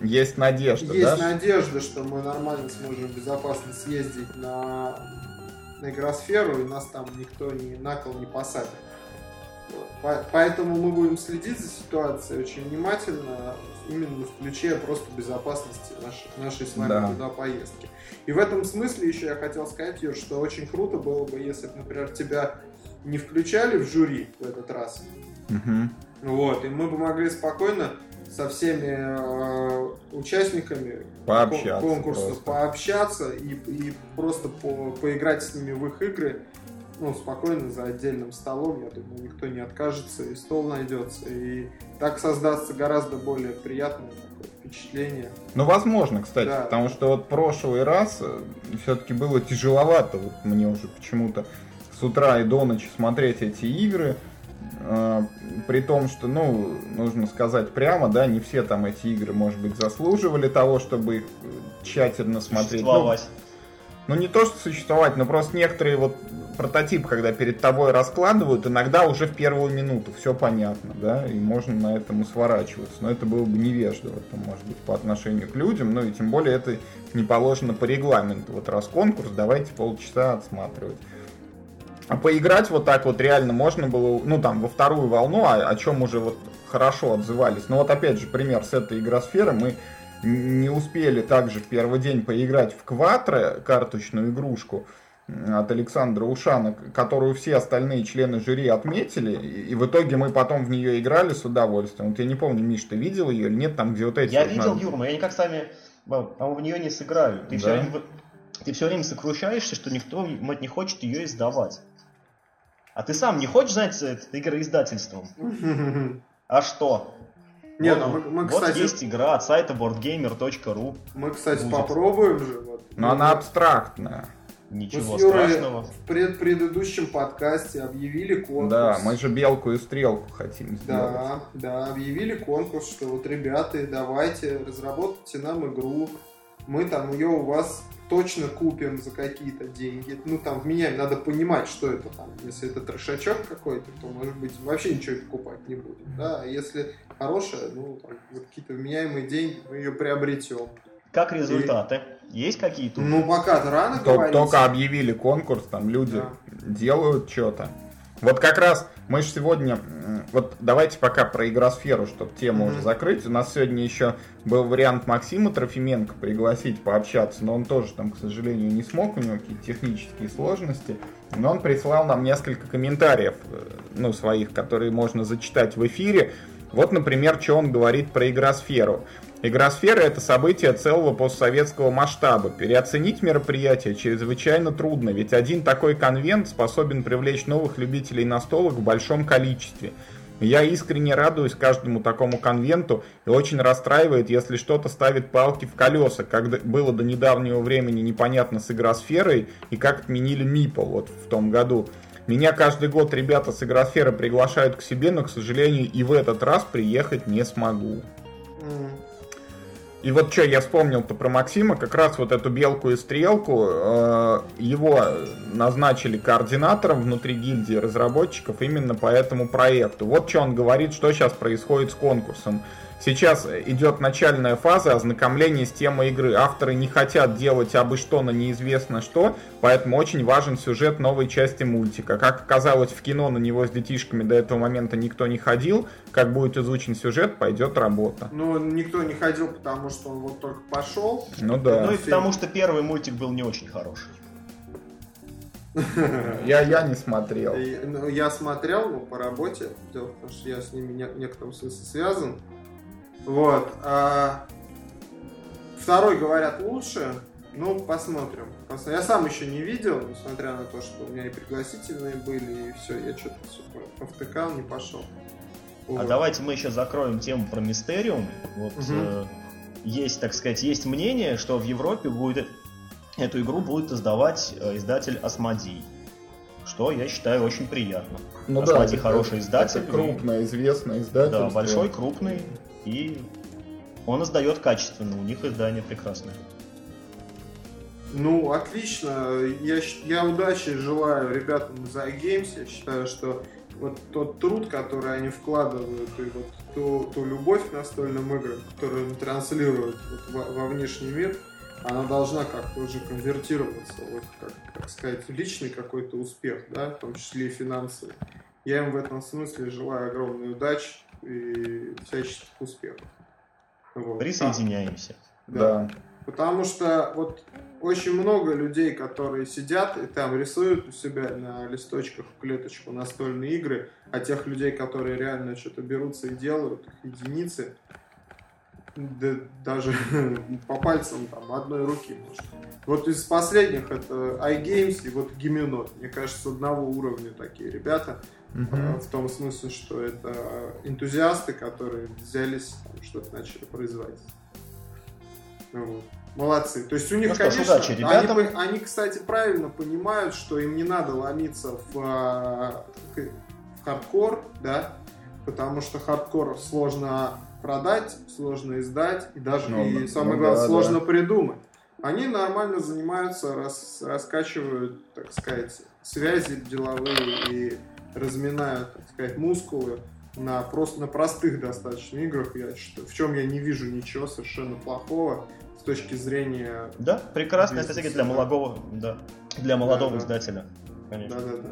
есть надежда,
Есть
да?
надежда, что мы нормально сможем безопасно съездить на, на игросферу, и нас там никто ни на кол не посадит. Поэтому мы будем следить за ситуацией очень внимательно, именно в ключе просто безопасности нашей, нашей с вами да. туда поездки. И в этом смысле еще я хотел сказать, Юр, что очень круто было бы, если бы, например, тебя не включали в жюри в этот раз. Угу. Вот, и мы бы могли спокойно со всеми э, участниками
пообщаться
конкурса просто. пообщаться и, и просто по, поиграть с ними в их игры ну, спокойно за отдельным столом, я думаю, никто не откажется, и стол найдется, и так создастся гораздо более приятное такое впечатление.
Ну, возможно, кстати, да. потому что вот прошлый раз э, все-таки было тяжеловато, вот мне уже почему-то с утра и до ночи смотреть эти игры, э, при том, что, ну, нужно сказать прямо, да, не все там эти игры, может быть, заслуживали того, чтобы их тщательно смотреть. Ну, ну, не то, что существовать, но просто некоторые вот прототип, когда перед тобой раскладывают, иногда уже в первую минуту все понятно, да, и можно на этом сворачиваться. Но это было бы невежливо, это может быть по отношению к людям, ну и тем более это не положено по регламенту. Вот раз конкурс, давайте полчаса отсматривать. А поиграть вот так вот реально можно было, ну там, во вторую волну, о, о чем уже вот хорошо отзывались. Но вот опять же пример с этой игросферы, мы не успели также в первый день поиграть в Кватро, карточную игрушку, от Александра Ушана, которую все остальные члены жюри отметили, и в итоге мы потом в нее играли с удовольствием. Вот я не помню, Миш, ты видел ее или нет, там где вот эти...
Я
вот
видел, надо... Юр, но я никак сами, по-моему, в нее не сыграю. Ты, да? все время, ты все время сокрушаешься, что никто мать, не хочет ее издавать. А ты сам не хочешь заняться игроиздательством? А что?
Не, вот, ну мы, мы,
вот кстати... есть игра от сайта boardgamer.ru.
Мы, кстати, будет. попробуем же. Вот.
Но она абстрактная.
Ничего мы с Юрой страшного.
В пред предыдущем подкасте объявили конкурс.
Да, мы же белку и стрелку хотим сделать.
Да, да, объявили конкурс, что вот, ребята, давайте, разработайте нам игру. Мы там ее у вас точно купим за какие-то деньги. Ну, там, вменяем, надо понимать, что это там. Если это трешачок какой-то, то, может быть, вообще ничего покупать не будем. Да, а если хорошая, ну, там, за какие-то вменяемые деньги мы ее приобретем.
Как результаты? И... Есть какие-то?
Ну, пока рано
Только, говорить. Только объявили конкурс, там люди да. делают что-то. Вот как раз мы же сегодня, вот давайте пока про игросферу, чтобы тему mm-hmm. уже закрыть. У нас сегодня еще был вариант Максима Трофименко пригласить пообщаться, но он тоже там, к сожалению, не смог, у него какие-то технические сложности. Но он прислал нам несколько комментариев, э, ну, своих, которые можно зачитать в эфире. Вот, например, что он говорит про игросферу. Игросфера – это событие целого постсоветского масштаба. Переоценить мероприятие чрезвычайно трудно, ведь один такой конвент способен привлечь новых любителей настолок в большом количестве. Я искренне радуюсь каждому такому конвенту и очень расстраивает, если что-то ставит палки в колеса, как было до недавнего времени непонятно с игросферой и как отменили Мипл вот в том году. Меня каждый год ребята с игросферы приглашают к себе, но, к сожалению, и в этот раз приехать не смогу. И вот что я вспомнил-то про Максима, как раз вот эту белку и стрелку, э, его назначили координатором внутри гильдии разработчиков именно по этому проекту. Вот что он говорит, что сейчас происходит с конкурсом. Сейчас идет начальная фаза ознакомления с темой игры. Авторы не хотят делать абы что на неизвестно что, поэтому очень важен сюжет новой части мультика. Как оказалось, в кино на него с детишками до этого момента никто не ходил. Как будет изучен сюжет, пойдет работа.
Ну, никто не ходил, потому что он вот только пошел.
Ну да.
Ну и потому что первый мультик был не очень хороший.
Я, я не смотрел.
Ну, я смотрел, по работе, потому что я с ними в некотором смысле связан. Вот. А второй, говорят, лучше. Ну, посмотрим. посмотрим. Я сам еще не видел, несмотря на то, что у меня и пригласительные были, и все, я что-то все повтыкал, не пошел.
А вот. А давайте мы еще закроем тему про Мистериум. Вот угу. э, есть, так сказать, есть мнение, что в Европе будет эту игру будет издавать э, издатель Асмодий. Что я считаю очень приятно.
Ну Асмодий да, хороший издатель. Это крупный, известный издатель.
Да, большой, крупный. И он издает качественно, у них издание прекрасное.
Ну, отлично. Я, я удачи желаю ребятам за iGames. Я считаю, что вот тот труд, который они вкладывают, и вот ту, ту любовь к настольным играм, которую они транслируют вот во, во внешний мир, она должна как-то уже конвертироваться, вот как, как сказать, в личный какой-то успех, да, в том числе и финансовый. Я им в этом смысле желаю огромной удачи и всяческих успехов.
Вот. Присоединяемся.
Да. да. Потому что вот очень много людей, которые сидят и там рисуют у себя на листочках в клеточку настольные игры, а тех людей, которые реально что-то берутся и делают, их единицы, да, даже по пальцам там одной руки может. Вот из последних это iGames и вот Гименот. Мне кажется, одного уровня такие ребята. Uh-huh. В том смысле, что это энтузиасты, которые взялись, что-то начали производить. Вот. Молодцы. То есть у них, ну, конечно, что, удачи, они, они, кстати, правильно понимают, что им не надо ломиться в, а, в хардкор, да, потому что хардкор сложно продать, сложно издать и даже, ну, и самое ну, главное, да, сложно да. придумать. Они нормально занимаются, рас, раскачивают, так сказать, связи деловые и разминают, так сказать, мускулы на, просто, на простых достаточно играх, я, что, в чем я не вижу ничего совершенно плохого с точки зрения...
Да, прекрасная стратегия для молодого, да, для молодого да, издателя. Конечно. Да, да, да.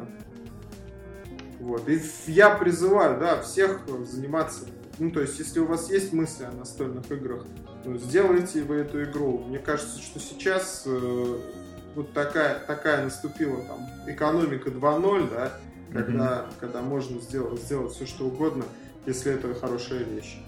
Вот. И я призываю, да, всех заниматься. Ну, то есть, если у вас есть мысли о настольных играх, ну, сделайте вы эту игру. Мне кажется, что сейчас э, вот такая, такая наступила там экономика 2.0, да, когда, mm-hmm. когда можно сделать, сделать все, что угодно, если это хорошая вещь.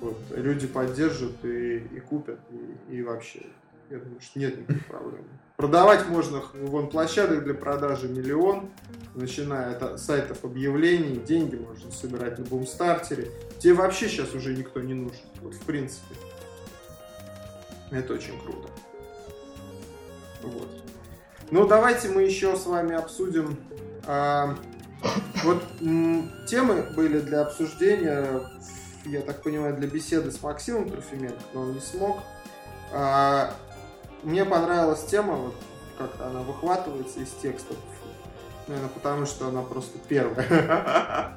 Вот. Люди поддержат и, и купят, и, и вообще, я думаю, что нет никаких проблем. Продавать можно, вон, площадок для продажи миллион, начиная от сайтов объявлений, деньги можно собирать на бумстартере. Тебе вообще сейчас уже никто не нужен, вот в принципе. Это очень круто. Вот. Ну, давайте мы еще с вами обсудим а, вот темы были для обсуждения, я так понимаю, для беседы с Максимом Трофименко, но он не смог. А, мне понравилась тема, вот как она выхватывается из текстов, наверное, потому что она просто первая.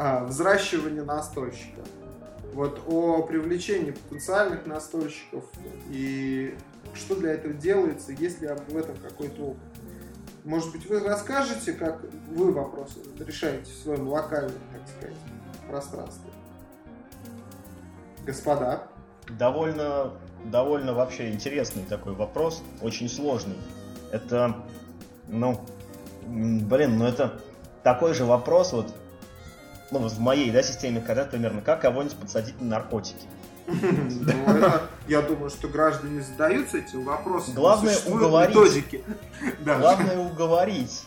А, взращивание настольщика. Вот о привлечении потенциальных настольщиков и что для этого делается, есть ли в этом какой-то опыт. Может быть, вы расскажете, как вы вопросы решаете в своем локальном, так сказать, пространстве? Господа.
Довольно, довольно вообще интересный такой вопрос, очень сложный. Это, ну, блин, ну это такой же вопрос вот, ну, в моей, да, системе когда примерно, как кого-нибудь подсадить на наркотики.
Ну, я думаю, что граждане задаются этим вопросом.
Главное уговорить. Главное уговорить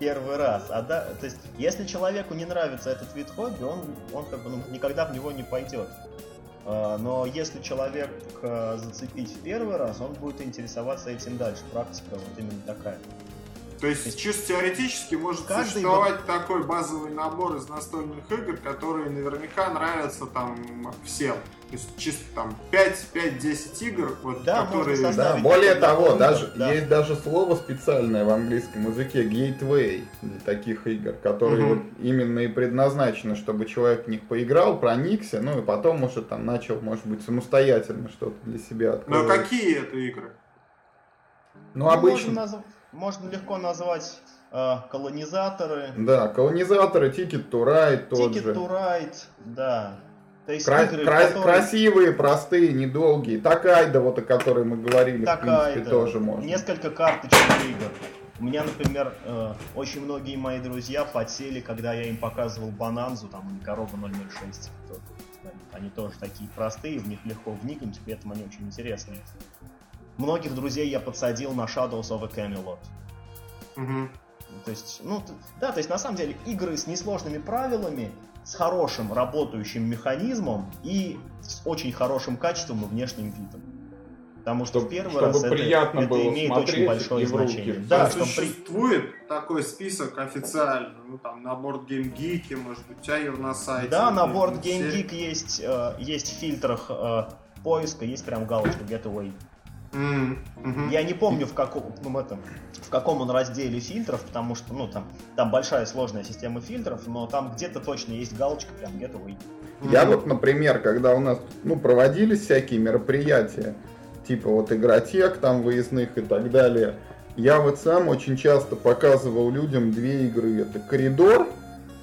первый раз. А да, то есть, если человеку не нравится этот вид хобби, он, он как бы ну, никогда в него не пойдет. А, но если человек зацепить в первый раз, он будет интересоваться этим дальше. Практика вот именно такая.
То есть, есть чисто теоретически может существовать б... такой базовый набор из настольных игр, которые наверняка нравятся там всем. То есть чисто там 5-10 игр, вот,
да, которые... Да, более того, даже, да. есть даже слово специальное в английском языке gateway для таких игр, которые угу. вот именно и предназначены, чтобы человек в них поиграл, проникся, ну и потом уже там начал, может быть, самостоятельно что-то для себя
открывать. Но какие это игры?
Ну, ну обычно можно легко назвать э, колонизаторы.
Да, колонизаторы, Ticket to Ride тот
Ticket
же.
to Ride, да.
То есть Кра- игры, кра- которые... Красивые, простые, недолгие. Такайда, вот о которой мы говорили, Такайда. в принципе, тоже можно.
Несколько карточных игр. У меня, например, э, очень многие мои друзья подсели, когда я им показывал Бананзу, там, Корова 006. Они Они тоже такие простые, в них легко вникнуть, при этом они очень интересные. Многих друзей я подсадил на Shadows of a Camelot.
Мгм.
То есть, ну, да, то есть на самом деле игры с несложными правилами, с хорошим работающим механизмом и с очень хорошим качеством и внешним видом. Потому что
Чтоб-
в первый
чтобы
раз это,
приятно
это
было
имеет очень большое
руки.
значение.
Да,
Да, что при-
существует такой список официально, ну там на Board Game Geek, может быть, у тебя его на сайте.
Да, на Board Game Geek есть, э, есть в фильтрах э, поиска, есть прям галочка Getaway.
М, мгм.
Я не помню в каком, ну, этом, в каком он разделе фильтров, потому что ну, там, там большая сложная система фильтров, но там где-то точно есть галочка прям Getaway.
Я
Мгм.
вот, например, когда у нас ну, проводились всякие мероприятия, типа вот игротек там выездных и так далее, я вот сам очень часто показывал людям две игры. Это коридор,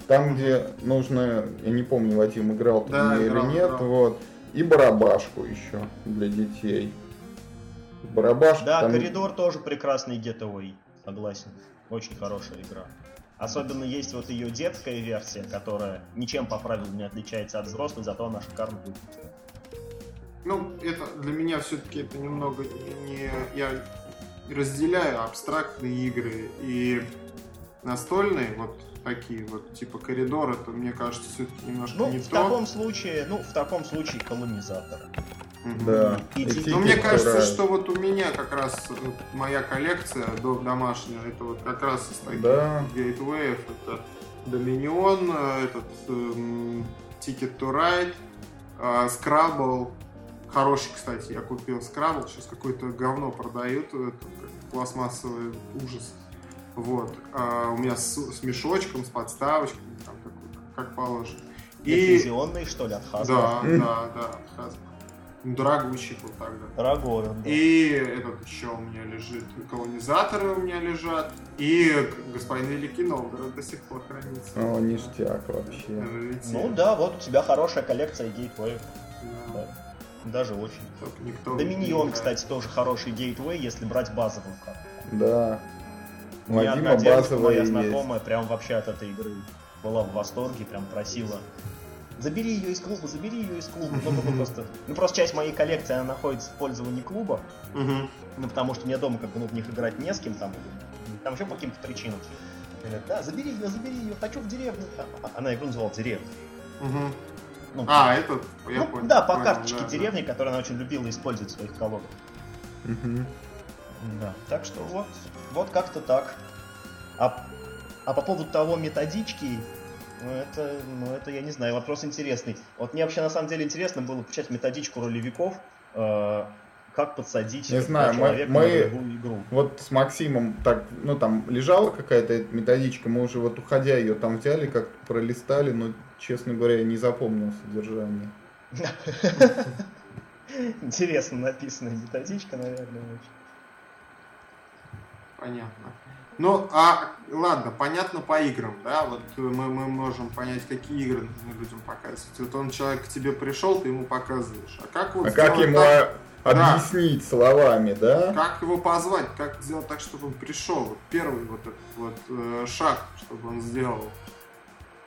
там, где нужно, я не помню, Вадим играл ты
Да, играл,
или нет,
играл.
вот, и барабашку еще для детей. Барабашка
Да,
там-
коридор тоже прекрасный Getaway, согласен. Очень хорошая игра. Особенно есть вот ее детская версия, которая ничем по правилам не отличается от взрослой, зато она шикарно выглядит.
Ну, это для меня все-таки это немного не, не- я разделяю абстрактные игры и настольные, вот такие вот, типа коридор, это мне кажется все-таки немножко
Ну,
не
в
то.
таком случае, ну, в таком случае колонизатор.
Да.
И
И
Ну, мне кажется,
нравится.
что вот у меня как раз э, моя коллекция до- домашняя, это вот как раз из таких
Да.
гейтвеев. Это Dominion, э, этот эм, Ticket to Ride, э, Scrabble. Хороший, кстати, я купил Scrabble, сейчас какое-то говно продают, это пластмассовый ужас. Вот. А у меня с, с мешочком, с подставочкой, там, как, как положено. И...
Лицензионный, что ли, от Hasbro?
Да, да, да, Hasbro. Ну, Дорогущий был тогда.
Дорогой он, да.
И этот еще у меня лежит, колонизаторы у меня лежат, и господин Великий Новгород до сих пор хранится.
О, ништяк вообще.
Раритет.
Ну да, вот у тебя хорошая коллекция гейтвеев.
Да.
Да. Даже очень.
Только никто
Доминион, кстати, тоже хороший гейтвей, если брать базовую карту.
Да.
У меня одна девушка,
базовая
моя
есть.
знакомая, прям вообще от этой игры была в восторге, прям просила. Забери ее из клуба, забери ее из клуба. Ну, ну, просто, ну, просто часть моей коллекции, она находится в пользовании клуба, ну, потому что мне дома как бы ну, в них играть не с кем там, там еще по каким-то причинам. Говорят, да, забери ее, забери ее, хочу в деревню. Она игру называла деревня. Ну,
А, этот, я
ну,
понял.
да, по
понял,
карточке
да, да.
деревни, которую она очень любила использовать в своих колодах. Да. Так что вот, вот как-то так. А, а по поводу того методички, ну это, ну это я не знаю, вопрос интересный. Вот мне вообще на самом деле интересно было почитать методичку ролевиков, э, как подсадить
Не знаю, мы-
человека
мы-
на ролевую игру.
Вот с Максимом так, ну там лежала какая-то методичка, мы уже вот уходя ее там взяли, как пролистали, но, честно говоря, я не запомнил содержание.
Интересно написанная методичка, наверное, очень.
Понятно. Ну, а ладно, понятно по играм, да, вот мы, мы можем понять, какие игры нужно людям показывать. Вот он человек к тебе пришел, ты ему показываешь. А как вот
А как ему
так-
а-
Да.
объяснить словами, да?
Как его позвать? Как сделать так, чтобы он пришел? Вот первый вот этот вот э, шаг, чтобы он сделал.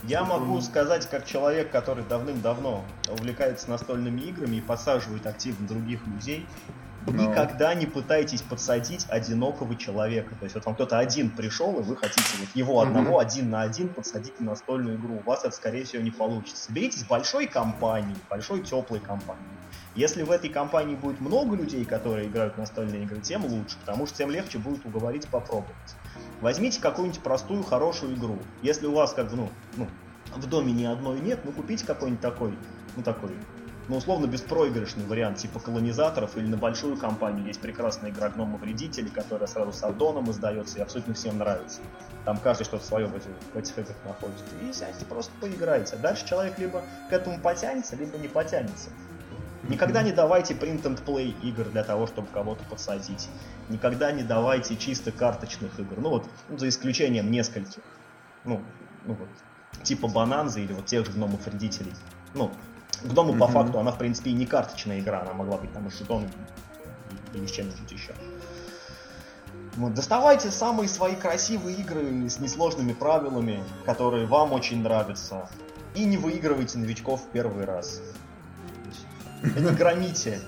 Я могу сказать, как человек, который давным-давно увлекается настольными играми и подсаживает активно других людей, Никогда не пытайтесь подсадить одинокого человека. То есть вот вам кто-то один пришел, и вы хотите вот его одного один на один подсадить на настольную игру. У вас это, скорее всего, не получится. Соберитесь большой компанией, большой теплой компанией. Если в этой компании будет много людей, которые играют в настольные игры, тем лучше, потому что тем легче будет уговорить попробовать. Возьмите какую-нибудь простую, хорошую игру. Если у вас как бы, ну, ну, в доме ни одной нет, ну купите какой-нибудь такой, ну такой, ну условно беспроигрышный вариант, типа колонизаторов или на большую компанию. Есть прекрасная игра гнома вредители, которая сразу с аддоном издается и абсолютно всем нравится. Там каждый что-то свое в этих, в этих играх находит. И сядьте, просто поиграйте. Дальше человек либо к этому потянется, либо не потянется. Никогда не давайте print and play игр для того, чтобы кого-то подсадить. Никогда не давайте чисто карточных игр. Ну вот, ну, за исключением нескольких. Ну, ну вот, типа Бананзы или вот тех же гномов вредителей. Ну, гному по факту она в принципе и не карточная игра, она могла быть там и с жетонами или с чем-нибудь еще. Вот, доставайте самые свои красивые игры с несложными правилами, которые вам очень нравятся. И не выигрывайте новичков в первый раз. не громите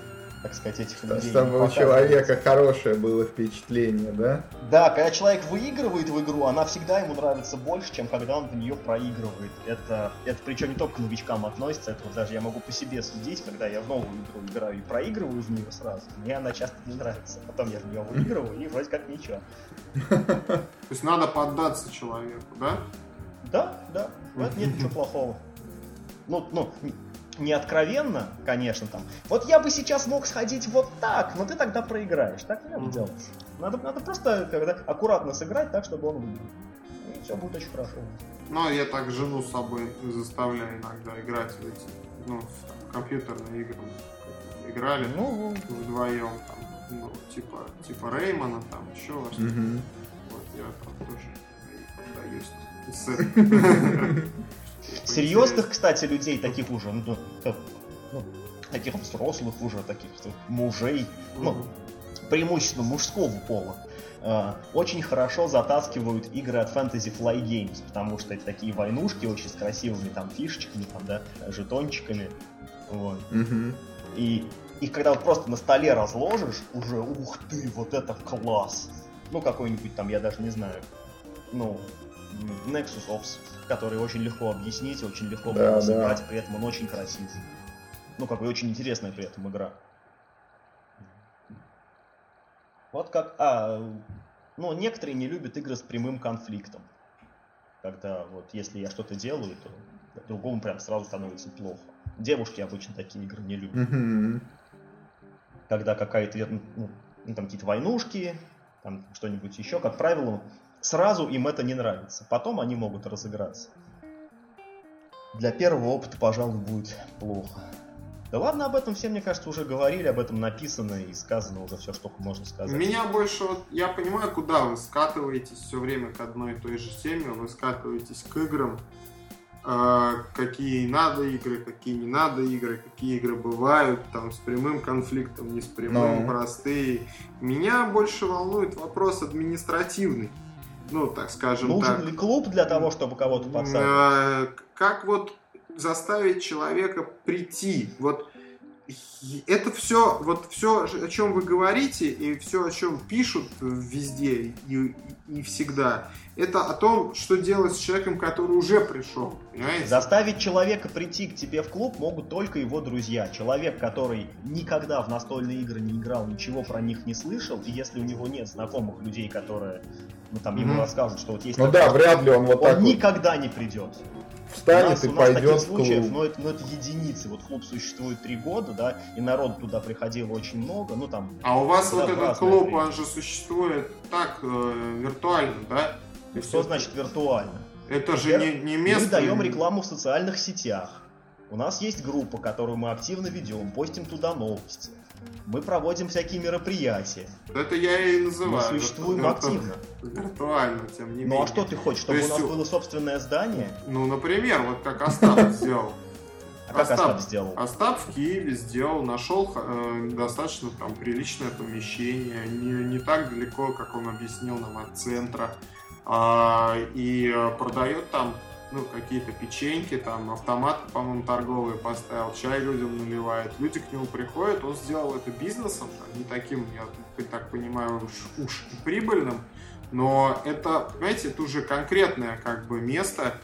так сказать, этих
людей. С тобой у человека хорошее было впечатление, да?
Да, когда человек выигрывает в игру, она всегда ему нравится больше, чем когда он в нее проигрывает. Это, это причем не только к новичкам относится, это вот даже я могу по себе судить, когда я в новую игру играю и проигрываю в нее сразу, мне она часто не нравится. Потом я в нее выигрываю и вроде как ничего.
То есть надо поддаться человеку, да?
Да, да. В этом нет ничего плохого. Ну, ну, не откровенно, конечно, там. Вот я бы сейчас мог сходить вот так, но ты тогда проиграешь. Так не надо делать. Надо, надо просто когда аккуратно сыграть так, чтобы он выиграл. И все будет очень хорошо.
Ну, я так жену с собой заставляю иногда играть в эти, ну, в компьютерные игры. Играли ну, вдвоем, там, ну, типа, типа Реймона, там, еще во что-то. Вот, я там тоже
даюсь. Серьезных, кстати, людей, таких уже, ну, ну таких взрослых уже, таких мужей, ну, преимущественно мужского пола, э, очень хорошо затаскивают игры от Fantasy Fly Games, потому что это такие войнушки очень с красивыми там фишечками, там, да, жетончиками. Вот. Mm-hmm. И их когда вот просто на столе разложишь, уже ух ты, вот это класс. Ну, какой-нибудь там, я даже не знаю, ну, Nexus Ops, который очень легко объяснить, очень легко да, да. сыграть, при этом он очень красивый. Ну, как бы очень интересная при этом игра. Вот как... А, ну, некоторые не любят игры с прямым конфликтом. Когда вот если я что-то делаю, то другому прям сразу становится плохо. Девушки обычно такие игры не любят. Mm-hmm. Когда какая-то, ну, ну, там какие-то войнушки, там что-нибудь еще, как правило, Сразу им это не нравится. Потом они могут разыграться. Для первого опыта, пожалуй, будет плохо. Да ладно, об этом все, мне кажется, уже говорили, об этом написано и сказано уже все, что можно сказать.
Меня больше, вот, я понимаю, куда вы скатываетесь все время к одной и той же теме, вы скатываетесь к играм, э, какие надо игры, какие не надо игры, какие игры бывают, там, с прямым конфликтом, не с прямым, no. простые. Меня больше волнует вопрос административный ну, так скажем
Нужен
так.
ли клуб для того, чтобы кого-то подсадить?
Как вот заставить человека прийти? Вот это все, вот все, о чем вы говорите, и все, о чем пишут везде и, и всегда, это о том, что делать с человеком, который уже пришел. Понимаете?
Заставить человека прийти к тебе в клуб могут только его друзья. Человек, который никогда в настольные игры не играл, ничего про них не слышал, и если у него нет знакомых людей, которые ну, там, ему mm-hmm. расскажут, что вот есть...
Ну да, вряд ли он вот
он так никогда вот... не придет
встанет у нас, и у нас пойдет таких
случаев, но это, но это единицы. Вот клуб существует три года, да, и народ туда приходило очень много, ну там...
А у вас вот этот клуб, время. он же существует так, э, виртуально, да?
Что это... значит виртуально?
Это же не, не место...
Мы даем рекламу в социальных сетях. У нас есть группа, которую мы активно ведем, постим туда новости. Мы проводим всякие мероприятия.
Это я и называю.
Мы существуем активно.
Виртуально, тем не менее.
Ну а что ты хочешь, чтобы у нас было собственное здание?
Ну, например, вот как Остап сделал.
А как Остап, сделал?
Остап в Киеве сделал, нашел э, достаточно там приличное помещение, не, не так далеко, как он объяснил нам от центра, а, и э, продает там ну, какие-то печеньки, там, автомат, по-моему, торговый поставил, чай людям наливает. Люди к нему приходят, он сделал это бизнесом, не таким, я так понимаю, уж, уж и прибыльным, но это, понимаете, это уже конкретное как бы место,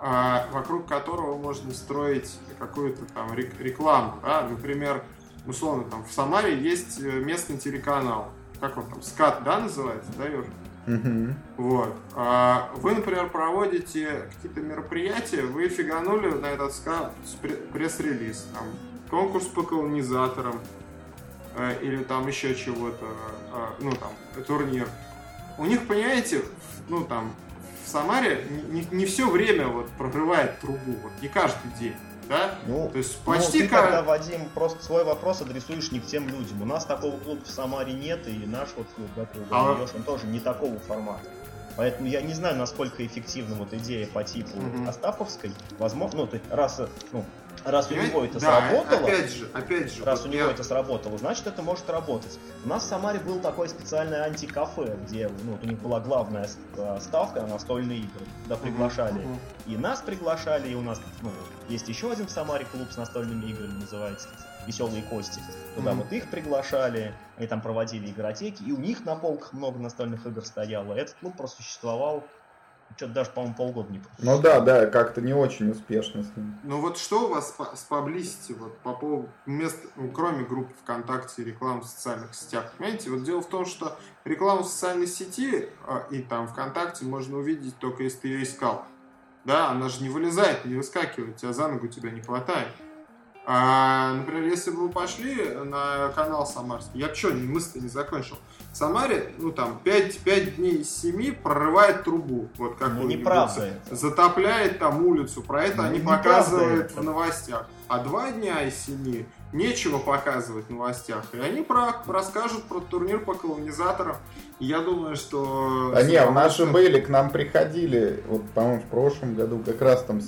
а, вокруг которого можно строить какую-то там рекламу, да? например, условно, там в Самаре есть э, местный телеканал, как он там, СКАТ, да, называется, да, Юр?
Угу.
Вот. А вы, например, проводите какие-то мероприятия, вы фиганули на этот ска пресс-релиз, там, конкурс по колонизаторам, э, или там еще чего-то, э, ну, там, турнир. У них, понимаете, ну, там, в Самаре не, не все время вот прорывает трубу, вот не каждый день да?
Ну, То есть ну, почти ну, ты как... тогда, Вадим, просто свой вопрос адресуешь не к тем людям. У нас такого клуба в Самаре нет, и наш вот клуб, да, клуб а... он тоже не такого формата. Поэтому я не знаю, насколько эффективна вот идея по типу угу. Остаповской. Возможно, ну, то есть, раз, ну, раз у него это да, сработало,
опять же, опять же,
раз вот у него я... это сработало, значит это может работать. У нас в Самаре был такой специальный антикафе, где ну, вот у них была главная ставка на настольные игры, куда приглашали. Uh-huh. И нас приглашали, и у нас ну, есть еще один в Самаре клуб с настольными играми, называется веселые кости. Туда mm-hmm. вот их приглашали, они там проводили игротеки, и у них на полках много настольных игр стояло. Этот клуб просто существовал что-то даже, по-моему, полгода не
Ну да, да, как-то не очень успешно с ним.
Ну вот что у вас с поблизости, вот по поводу мест, ну, кроме группы ВКонтакте и рекламы в социальных сетях? Понимаете, вот дело в том, что рекламу в социальной сети а, и там ВКонтакте можно увидеть только если ты ее искал. Да, она же не вылезает, не выскакивает, тебя за ногу тебя не хватает. А, например, если бы вы пошли на канал Самарский, я что, мысль не закончил. В Самаре, ну там, 5, 5 дней из 7 прорывает трубу. Вот как
ну, неправда
это. Затопляет там улицу. Про это ну, они показывают это. в новостях. А два дня из 7 нечего показывать в новостях. И они про, расскажут про турнир по колонизаторам. И я думаю, что...
А не, же были, к нам приходили, вот, по-моему, в прошлом году как раз там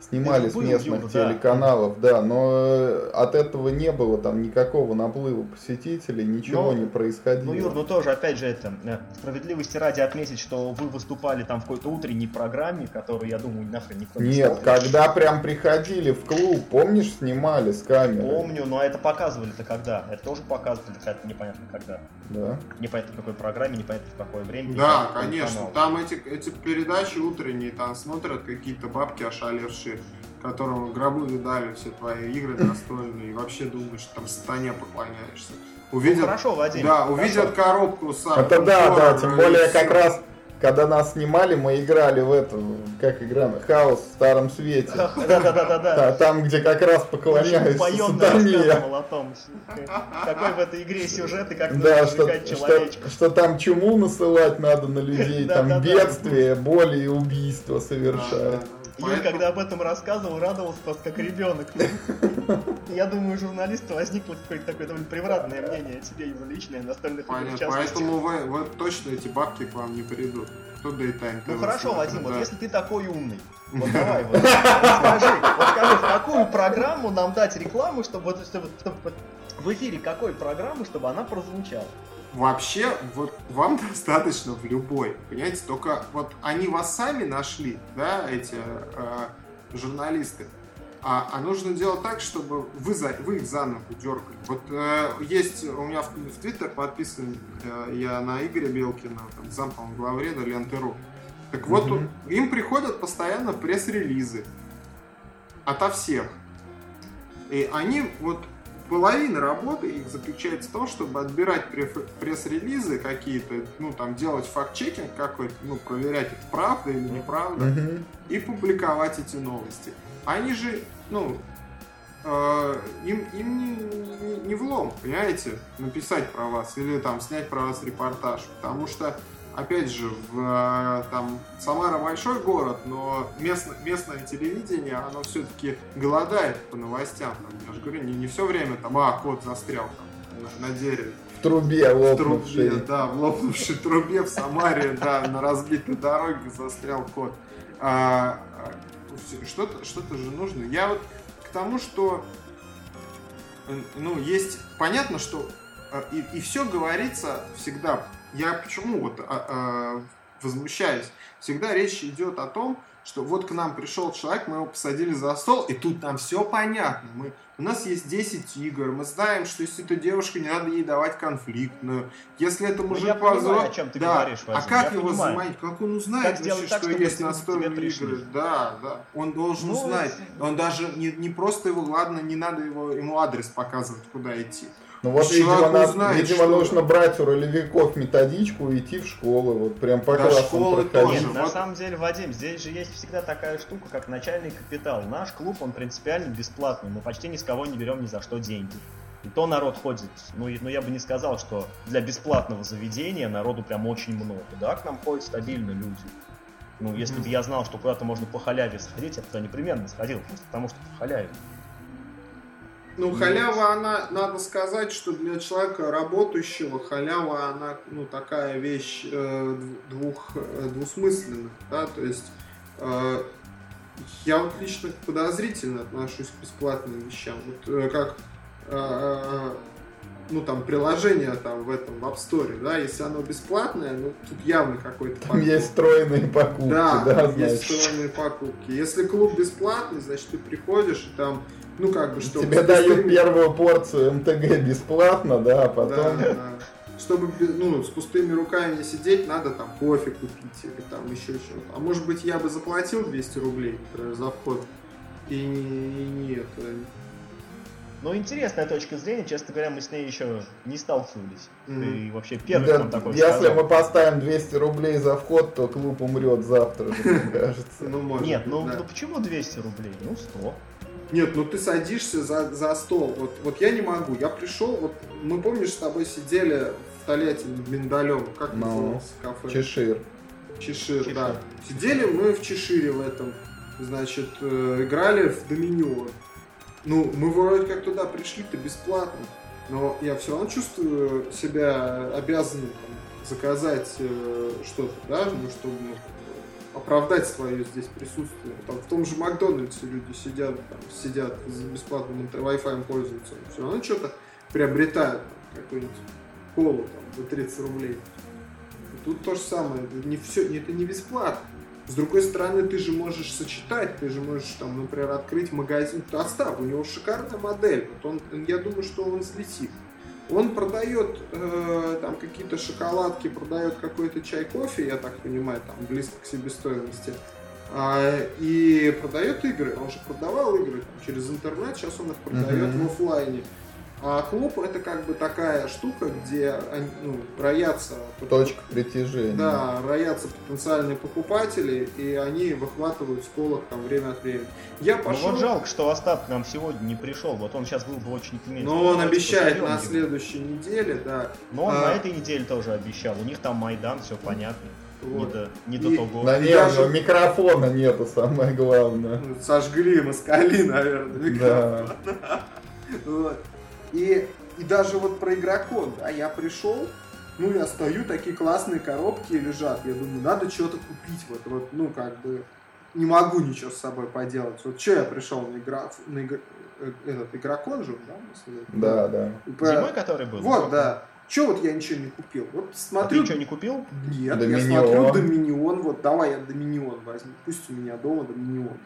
снимали с местных Юр, телеканалов, да. да, но э, от этого не было там никакого наплыва посетителей, ничего но, не происходило.
Ну, Юр, ну тоже, опять же, это, э, справедливости ради отметить, что вы выступали там в какой-то утренней программе, которую, я думаю, нахрен никто
не Нет, смотрит. когда прям приходили в клуб, помнишь, снимали с камеры?
Помню, но это показывали-то когда? Это тоже показывали, это непонятно когда.
Да.
Непонятно в какой программе, непонятно в какое время.
Да, конечно, там эти, эти передачи утренние, там смотрят какие-то бабки ошалевшие которому гробу видали все твои игры настольные, и вообще думаешь, там сатане поклоняешься.
Увидят, ну, хорошо, Вадим.
Да, увидят хорошо. коробку с
Это да, да, тем более как раз когда нас снимали, мы играли в эту, как игра, хаос в старом свете. Да,
да, да, да.
Там, где как раз поклоняюсь сатане.
какой в этой игре сюжет и как да, что,
что, что там чуму насылать надо на людей, там бедствие, боли и убийства совершать.
Юль, когда об этом рассказывал, радовался просто как ребенок. Я думаю, у журналиста возникло какое-то такое довольно превратное мнение о тебе, его личное, настольных
Понятно, поэтому вы, вы точно эти бабки к вам не придут. Кто Daytime
Ну хорошо, Вадим, вот если ты такой умный, вот давай, вот, скажи, вот скажи, в какую программу нам дать рекламу, чтобы, чтобы, чтобы в эфире какой программы, чтобы она прозвучала?
Вообще, вот вам достаточно в любой, понимаете, только вот они вас сами нашли, да, эти э, журналисты, а, а нужно делать так, чтобы вы, за, вы их за ногу дергали. Вот э, есть у меня в, в Твиттер подписан э, я на Игоря Белкина, там, зам, по главреда Ленты.ру. Так вот, mm им приходят постоянно пресс-релизы ото всех. И они вот половина работы их заключается в том, чтобы отбирать пресс-релизы какие-то, ну, там, делать факт-чекинг какой-то, ну, проверять, это правда или неправда, mm-hmm. и публиковать эти новости. Они же, ну, э, им, им не, не, не влом, понимаете, написать про вас или там снять про вас репортаж, потому что опять же, в, э, там, Самара большой город, но местно, местное телевидение, оно все-таки голодает по новостям. Там, я же говорю, не, не все время там, а, кот застрял там, на, на дереве.
В трубе лопнувшей.
В трубе, да, в лопнувшей трубе в Самаре, да, на разбитой дороге застрял кот. А, а что-то что же нужно. Я вот к тому, что ну, есть, понятно, что э, и, и все говорится всегда я почему вот а, а, возмущаюсь? Всегда речь идет о том, что вот к нам пришел человек, мы его посадили за стол, и тут нам все понятно. Мы, у нас есть 10 игр, мы знаем, что если это девушка, не надо ей давать конфликтную. Если это мужик
я позор... понимаю, о чем ты
да.
говоришь,
Вадим, А как я его понимаю. заманить? Как он узнает, как вообще, так, что есть настольные игры? Да, да. Он должен ну, узнать. Он даже не, не просто его, ладно, не надо его, ему адрес показывать, куда идти.
Ну вот, видимо, нас, знает, видимо что... нужно брать у ролевиков методичку и идти в школу, вот прям по да, классам
проходить. Нет, на самом деле, Вадим, здесь же есть всегда такая штука, как начальный капитал. Наш клуб, он принципиально бесплатный, мы почти ни с кого не берем ни за что деньги. И то народ ходит, ну, ну я бы не сказал, что для бесплатного заведения народу прям очень много. Да, к нам ходят стабильно люди. Ну, если mm-hmm. бы я знал, что куда-то можно по халяве сходить, я бы туда непременно сходил, просто потому что по халяве.
Ну, халява, она, надо сказать, что для человека работающего халява, она, ну, такая вещь э, двух, э, двусмысленная, да, то есть э, я вот лично подозрительно отношусь к бесплатным вещам, вот э, как, э, э ну, там, приложение там в этом, в App Store, да, если оно бесплатное, ну, тут явно какой-то
Там есть встроенные покупки,
да, да есть встроенные покупки. Если клуб бесплатный, значит, ты приходишь, и там Ну, как бы, чтобы...
Тебе дают первую порцию МТГ бесплатно, да, а потом... Да, да.
Чтобы ну, с пустыми руками не сидеть, надо там кофе купить или там еще что-то. А может быть, я бы заплатил 200 рублей например, за вход и не, не это,
ну, интересная точка зрения, честно говоря, мы с ней еще не сталкивались. Mm-hmm. Ты вообще первый, да, такой
Если сказал. мы поставим 200 рублей за вход, то клуб умрет завтра, мне кажется.
Ну, может Нет, ну, ну почему 200 рублей? Ну, 100.
Нет, ну ты садишься за, за стол. Вот, вот я не могу. Я пришел, вот мы помнишь, с тобой сидели в туалете миндалем. Как no. назывался кафе?
Чешир.
Чешир. Чешир, да. Сидели мы в Чешире в этом. Значит, э, играли в Доминион. Ну, мы вроде как туда пришли-то бесплатно, но я все равно чувствую себя обязанным там, заказать э, что-то, да, ну, чтобы ну, оправдать свое здесь присутствие. Там, в том же Макдональдсе люди сидят, там, сидят за бесплатным Wi-Fi пользуются, все равно что-то приобретают, какую-нибудь колу там, за 30 рублей. И тут то же самое, это не все, это не бесплатно. С другой стороны, ты же можешь сочетать, ты же можешь, там, например, открыть магазин. Оставь, у него шикарная модель. Вот он, я думаю, что он взлетит. Он продает э, там какие-то шоколадки, продает какой-то чай, кофе, я так понимаю, там близко к себестоимости. А, и продает игры. Он же продавал игры там, через интернет, сейчас он их продает mm-hmm. в офлайне. А клуб это как бы такая штука, где ну, роятся...
Точка притяжения.
Да, роятся потенциальные покупатели, и они выхватывают с полок там время от времени.
Я пошел... Ну вот жалко, что Остап к нам сегодня не пришел, вот он сейчас был бы очень иметь.
Но он обещает на следующей неделе, да.
Но он а... на этой неделе тоже обещал, у них там Майдан, все понятно. Вот. Не до, не до того.
Наверное, даже... микрофона нету, самое главное.
Сожгли москали, наверное, микрофон. Да. вот. И, и даже вот про игрокон, да, я пришел, ну, я стою, такие классные коробки лежат, я думаю, надо что-то купить, вот, вот, ну, как бы, не могу ничего с собой поделать. Вот что я пришел на, игра, на игр, э, этот игрокон же, да?
Да, да.
По... Зимой который был?
Вот, да. Че вот я ничего не купил? Вот смотрю...
А ты ничего не купил?
Нет, Доминион. я смотрю Доминион, вот давай я Доминион возьму, пусть у меня дома Доминион.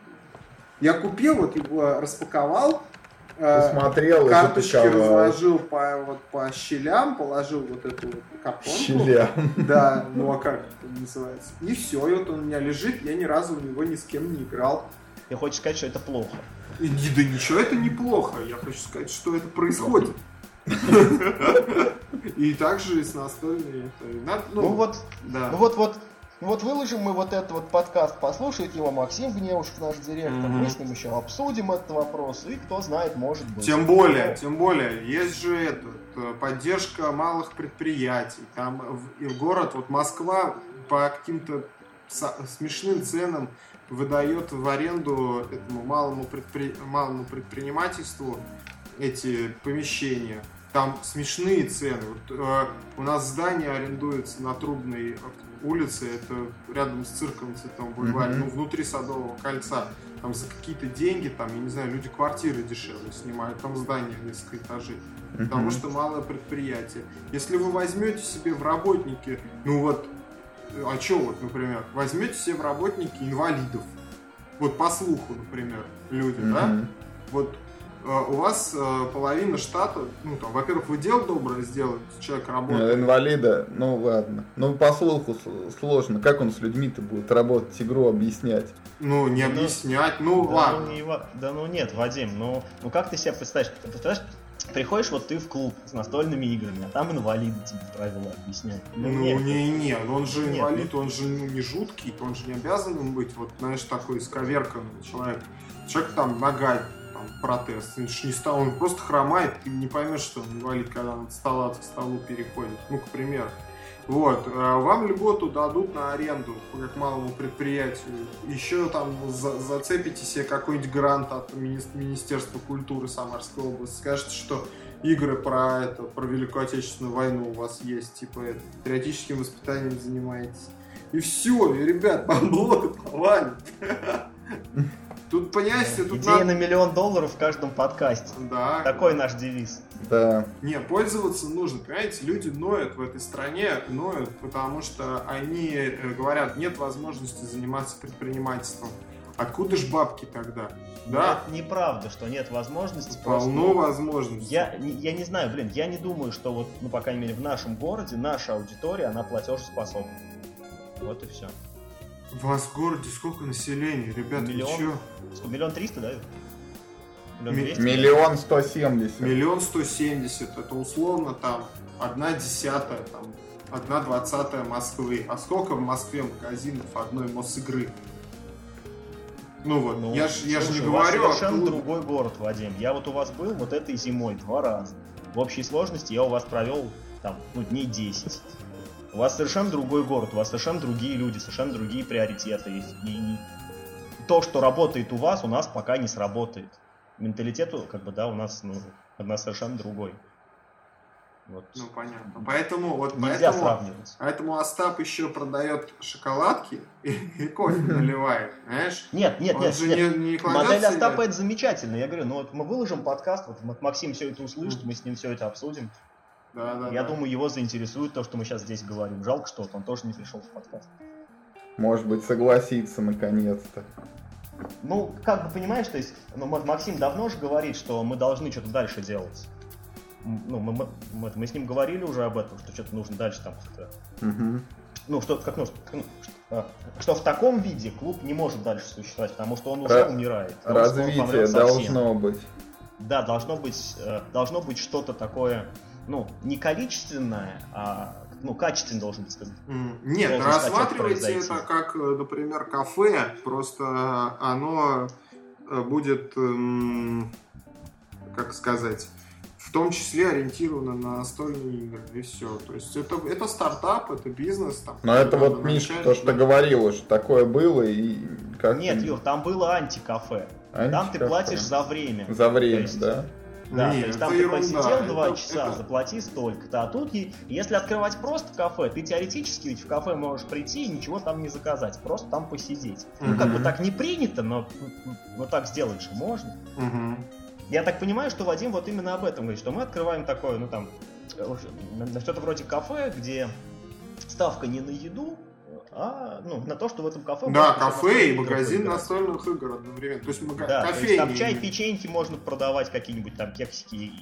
Я купил, вот его распаковал,
Посмотрел
карточки разложил по, вот, по щелям, положил вот эту вот картонку.
Щелям.
Да, ну а как это называется? И все, и вот он у меня лежит, я ни разу в него ни с кем не играл.
Я хочу сказать, что это плохо.
И, да ничего, это неплохо. Я хочу сказать, что это происходит. И также с настольной.
Ну вот, да. Ну вот, вот ну вот выложим мы вот этот вот подкаст, послушает его Максим Гневушев, наш директор, mm-hmm. мы с ним еще обсудим этот вопрос, и кто знает, может быть.
Тем более, тем более, есть же это, э, поддержка малых предприятий, там в, в город, вот Москва по каким-то смешным ценам выдает в аренду этому малому, предпри... малому предпринимательству эти помещения. Там смешные цены. Вот, э, у нас здание арендуется на Трубной улице, это рядом с цирком Цветом бульваре, mm-hmm. ну, внутри Садового кольца. Там за какие-то деньги, там, я не знаю, люди квартиры дешевле снимают, там здание в несколько этажей. Mm-hmm. Потому что малое предприятие. Если вы возьмете себе в работники, ну вот, а что вот, например, возьмете себе в работники инвалидов, вот по слуху, например, люди, mm-hmm. да, вот Э, у вас э, половина штата, ну там, во-первых, вы дело доброе сделаете, человек работает.
Э, инвалида, ну ладно. Ну по слуху сложно. Как он с людьми-то будет работать, игру объяснять?
Ну, не ну, объяснять, ну
да,
ладно.
Ну, не, да ну нет, Вадим, ну, ну как ты себе представляешь? Ты представляешь, приходишь вот ты в клуб с настольными играми, а там инвалиды тебе правила объясняют.
Ну, ну нет, не, не, он же нет, инвалид, ну... он же ну, не жуткий, он же не обязан быть, вот, знаешь, такой исковерканный человек. Человек там нога протез. Он не стал, он просто хромает, ты не поймешь, что он инвалид, когда он от стола к столу переходит. Ну, к примеру. Вот, а вам льготу дадут на аренду, как малому предприятию. Еще там за, зацепите себе какой-нибудь грант от Министерства культуры Самарской области. Скажете, что игры про это, про Великую Отечественную войну у вас есть, типа это, патриотическим воспитанием занимаетесь. И все, и, ребят, бабло повалит. Тут, понимаете, тут
Идея надо... на миллион долларов в каждом подкасте. Да. Такой наш девиз.
Да.
Не, пользоваться нужно. Понимаете, люди ноют в этой стране, ноют, потому что они э, говорят, нет возможности заниматься предпринимательством. Откуда ж бабки тогда?
Да. Это неправда, что нет возможности.
Полно просто... возможностей.
Я, я не знаю, блин, я не думаю, что вот, ну, по крайней мере, в нашем городе наша аудитория, она платежеспособна. Вот и все.
У вас в городе сколько населения, ребят?
Миллион. Миллион триста, да?
Миллион сто семьдесят.
Миллион сто семьдесят. Это условно там одна десятая, там, одна двадцатая Москвы. А сколько в Москве магазинов одной Мосигры? Ну вот, ну, я же я ж не говорю.
У вас совершенно откуда... другой город, Вадим. Я вот у вас был вот этой зимой два раза. В общей сложности я у вас провел там, ну, дней 10. У вас совершенно другой город, у вас совершенно другие люди, совершенно другие приоритеты. И, и то, что работает у вас, у нас пока не сработает. Менталитету, как бы, да, у нас, ну, нас совершенно другой.
Вот. Ну, понятно. Поэтому, вот,
Нельзя
поэтому,
сравнивать.
Поэтому Остап еще продает шоколадки и, и кофе наливает, знаешь?
Нет, нет, нет. нет. Не, не Модель Остапа это замечательно. Я говорю, ну вот мы выложим подкаст, вот Максим все это услышит, мы с ним все это обсудим.
Да, да,
Я
да.
думаю, его заинтересует то, что мы сейчас здесь говорим. Жалко, что он тоже не пришел в подкаст.
Может быть, согласится наконец-то.
Ну, как бы понимаешь, то есть, ну, Максим давно же говорит, что мы должны что-то дальше делать ну, мы, мы, мы, с ним говорили уже об этом, что что-то нужно дальше там как-то. Угу. Ну, что, как, ну, что, ну, что, что в таком виде клуб не может дальше существовать, потому что он уже Р- умирает.
Развитие должно быть.
Да, должно быть, э, должно быть что-то такое, ну, не количественное, а ну, качественный должен быть сказать.
Нет, должен рассматривайте это как, э, например, кафе, просто оно э, будет, эм, как сказать, в том числе ориентировано на настольные игры, и все. То есть это, это стартап, это бизнес. Там,
Но это вот, Миш, то, что говорил, что такое было, и
как... Нет, Юр, там было антикафе. Анти там ты платишь за время.
За время, есть, да?
Да, Нет, то есть там ты ерунда. посидел два часа, это... заплати столько-то. А тут, если открывать просто кафе, ты теоретически ведь в кафе можешь прийти и ничего там не заказать, просто там посидеть. Угу. Ну, как бы так не принято, но, но так сделать же можно.
Угу.
Я так понимаю, что Вадим вот именно об этом говорит, что мы открываем такое, ну там, что-то вроде кафе, где ставка не на еду, а ну, на то, что в этом кафе...
Да, кафе и магазин настольных игр одновременно. То есть,
мага... да, кофейни... то есть там чай, печеньки можно продавать, какие-нибудь там кексики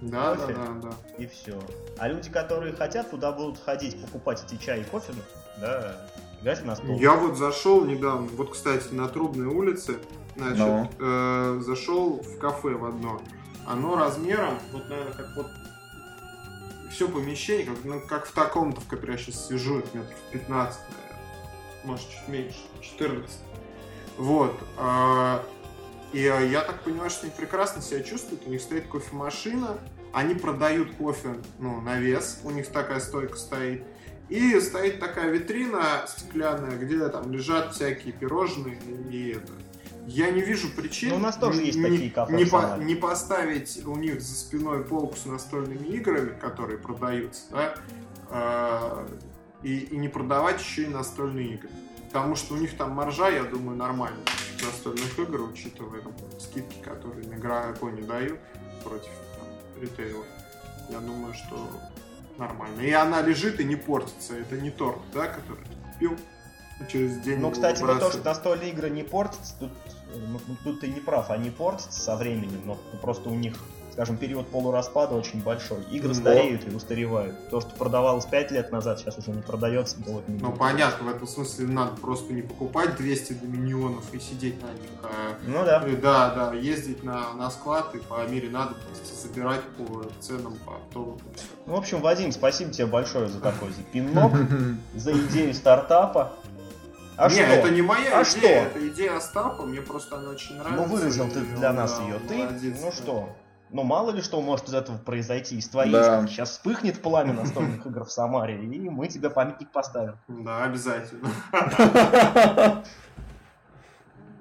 да, кофе, да, да, да.
и все. А люди, которые хотят, туда будут ходить, покупать эти чай и кофе, да, играть на стол.
Я вот зашел недавно, вот, кстати, на Трубной улице, Значит. Ну. э, зашел в кафе в одно. Оно размером, вот, наверное, как вот все помещение, как, ну, как в таком-то, в котором я сейчас сижу, это метров 15, наверное. Может, чуть меньше, 14. Вот. Э, и э, я так понимаю, что они прекрасно себя чувствуют. У них стоит кофемашина, они продают кофе ну, на вес, у них такая стойка стоит. И стоит такая витрина стеклянная, где там лежат всякие пирожные и это. Я не вижу причин.
Ну, у нас тоже
не,
есть такие кафе.
Не, по, не поставить у них за спиной полку с настольными играми, которые продаются, да, э, и, и не продавать еще и настольные игры. Потому что у них там маржа, я думаю, нормальная настольных игр, учитывая там, скидки, которые на игроку не дают против там, ритейла. Я думаю, что нормально. И она лежит и не портится. Это не торт, да, который ты купил через день.
Ну, кстати, вот то, что настольные игры не портятся, тут, ну, тут ты не прав, они портятся со временем, но просто у них скажем, период полураспада очень большой. Игры стареют и устаревают. То, что продавалось 5 лет назад, сейчас уже не продается.
Вот не ну, понятно, в этом смысле надо просто не покупать 200 доминионов и сидеть на них. А,
ну да.
И, да, да, ездить на, на склад и по мере надобности собирать по ценам, по оптовым.
Ну, в общем, Вадим, спасибо тебе большое за такой за пинок, за идею стартапа.
А не, что? это не моя а идея, что? это идея Остапа, мне просто она очень ну, нравится.
Ну, выразил ты для нас да, ее. Ты, молодец, ну что, ну мало ли что может из этого произойти, из твоей да. Сейчас вспыхнет пламя настольных игр в Самаре, и мы тебе памятник поставим.
Да, обязательно.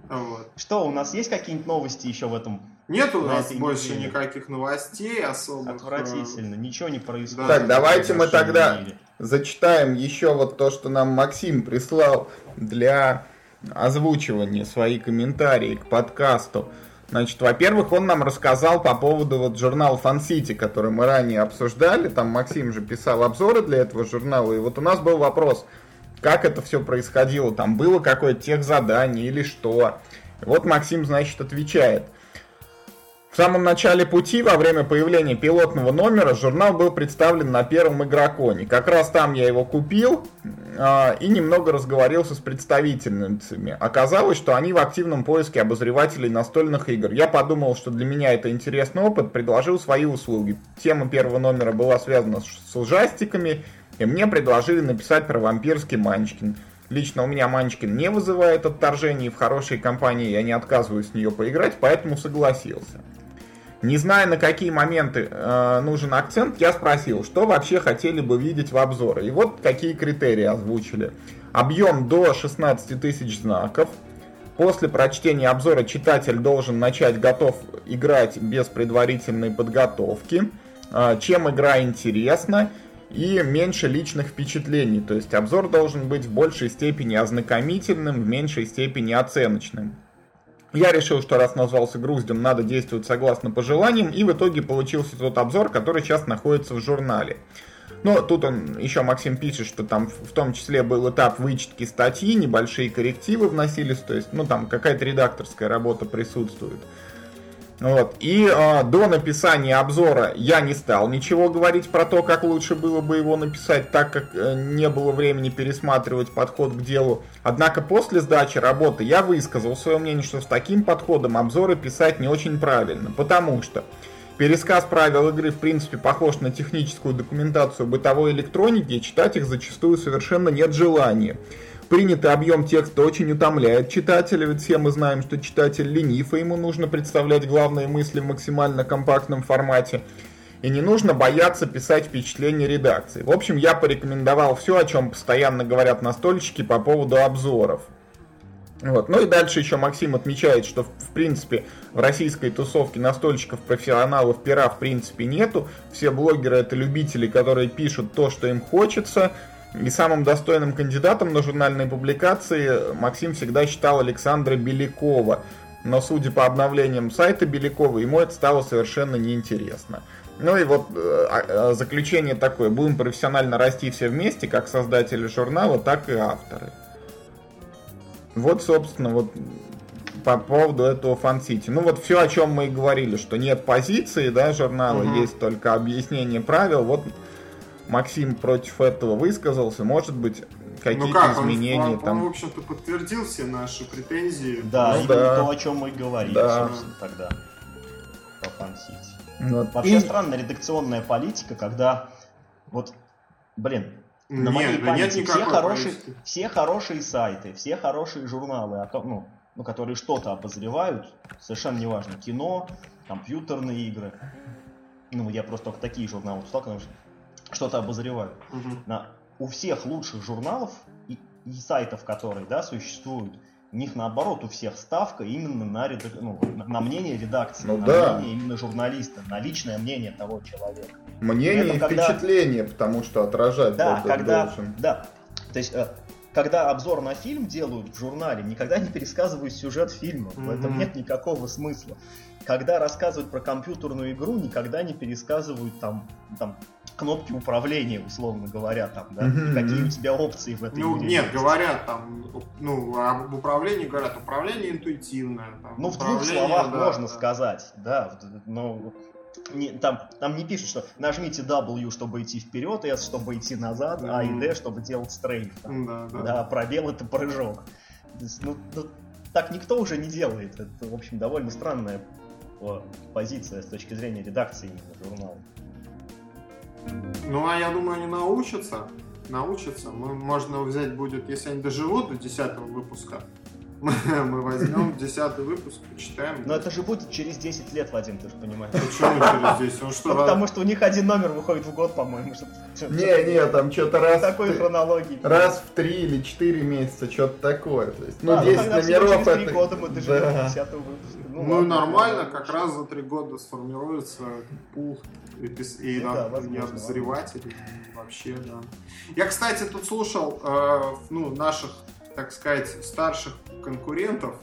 Вот. Что, у нас есть какие-нибудь новости еще в этом?
Нет у нас больше неделе? никаких новостей особых.
Отвратительно, ничего не происходит.
Так, давайте мы тогда мире. зачитаем еще вот то, что нам Максим прислал для озвучивания свои комментарии к подкасту. Значит, во-первых, он нам рассказал по поводу вот журнала City, который мы ранее обсуждали. Там Максим же писал обзоры для этого журнала. И вот у нас был вопрос, как это все происходило, там было какое-то техзадание или что. вот Максим, значит, отвечает – в самом начале пути, во время появления пилотного номера, журнал был представлен на первом игроконе. Как раз там я его купил э, и немного разговорился с представительницами. Оказалось, что они в активном поиске обозревателей настольных игр. Я подумал, что для меня это интересный опыт, предложил свои услуги. Тема первого номера была связана с, с ужастиками, и мне предложили написать про вампирский Манчкин. Лично у меня Манчкин не вызывает отторжений, в хорошей компании я не отказываюсь с нее поиграть, поэтому согласился. Не зная, на какие моменты э, нужен акцент, я спросил, что вообще хотели бы видеть в обзоре. И вот какие критерии озвучили. Объем до 16 тысяч знаков. После прочтения обзора читатель должен начать готов играть без предварительной подготовки. Э, чем игра интересна и меньше личных впечатлений. То есть обзор должен быть в большей степени ознакомительным, в меньшей степени оценочным. Я решил, что раз назвался груздем, надо действовать согласно пожеланиям, и в итоге получился тот обзор, который сейчас находится в журнале. Но тут он, еще Максим пишет, что там в том числе был этап вычетки статьи, небольшие коррективы вносились, то есть, ну там какая-то редакторская работа присутствует. Вот. И э, до написания обзора я не стал ничего говорить про то, как лучше было бы его написать, так как э, не было времени пересматривать подход к делу. Однако после сдачи работы я высказал свое мнение, что с таким подходом обзоры писать не очень правильно, потому что пересказ правил игры в принципе похож на техническую документацию бытовой электроники, и читать их зачастую совершенно нет желания. Принятый объем текста очень утомляет читателя, ведь все мы знаем, что читатель ленив, и ему нужно представлять главные мысли в максимально компактном формате. И не нужно бояться писать впечатление редакции. В общем, я порекомендовал все, о чем постоянно говорят настольщики по поводу обзоров. Вот. Ну и дальше еще Максим отмечает, что в принципе в российской тусовке настольщиков, профессионалов пера в принципе нету. Все блогеры это любители, которые пишут то, что им хочется. И самым достойным кандидатом на журнальные публикации Максим всегда считал Александра Белякова. Но судя по обновлениям сайта Белякова, ему это стало совершенно неинтересно. Ну и вот э, а, заключение такое. Будем профессионально расти все вместе, как создатели журнала, так и авторы. Вот, собственно, вот по поводу этого фан-сити. Ну вот все, о чем мы и говорили, что нет позиции, да, журнала, угу. есть только объяснение правил. Вот Максим против этого высказался, может быть, какие-то ну как, изменения он, он,
там. Он, в общем-то, подтвердил все наши претензии.
Да, ну, именно да. то, о чем мы и говорили, да. собственно, тогда по Фан-Сити. Вот. Вообще и... странная редакционная политика, когда вот, блин, на моей да памяти все хорошие, все хорошие сайты, все хорошие журналы, ну, ну, которые что-то обозревают, совершенно неважно, кино, компьютерные игры. Ну, я просто только такие журналы читал, потому что что-то обозреваю. Угу. На, у всех лучших журналов и, и сайтов, которые да, существуют, у них наоборот у всех ставка именно на, редак... ну, на мнение редакции, ну, на да. мнение именно журналиста, на личное мнение того человека.
Мнение и, и когда... впечатление, потому что отражать
да, когда... должен. Да, то есть э, когда обзор на фильм делают в журнале, никогда не пересказывают сюжет фильма. Mm-hmm. В этом нет никакого смысла. Когда рассказывают про компьютерную игру, никогда не пересказывают там, там кнопки управления, условно говоря, там, да, mm-hmm. какие у тебя опции в этой
ну, игре. Нет, говорят там, ну, об управлении говорят, управление интуитивное.
Там, ну, в двух словах да, можно да. сказать, да, но не, там, там не пишут, что нажмите W, чтобы идти вперед, S, чтобы идти назад, mm-hmm. А и D, чтобы делать стрейф. Там. Да, да. да, пробел это прыжок. Ну, ну, так никто уже не делает. Это, в общем, довольно странная позиция с точки зрения редакции именно журнала.
Ну, а я думаю, они научатся. Научатся. Мы, можно взять будет, если они доживут до 10 выпуска, мы возьмем десятый выпуск, почитаем.
Но это же будет через 10 лет, Вадим, ты же понимаешь.
Почему через 10? Он что,
ну, потому что у них один номер выходит в год, по-моему.
Не, не, там что-то раз...
Такой хронологии.
Раз в 3 или 4 месяца, что-то такое. То есть, ну, 10
а, номеров это... 3 года мы доживем до 10 выпуска.
Ну, ну нормально, как раз за 3 года сформируется пул и, и, ну, да, и обозревателей. Вообще, да. Я, кстати, тут слушал э, ну, наших, так сказать, старших конкурентов,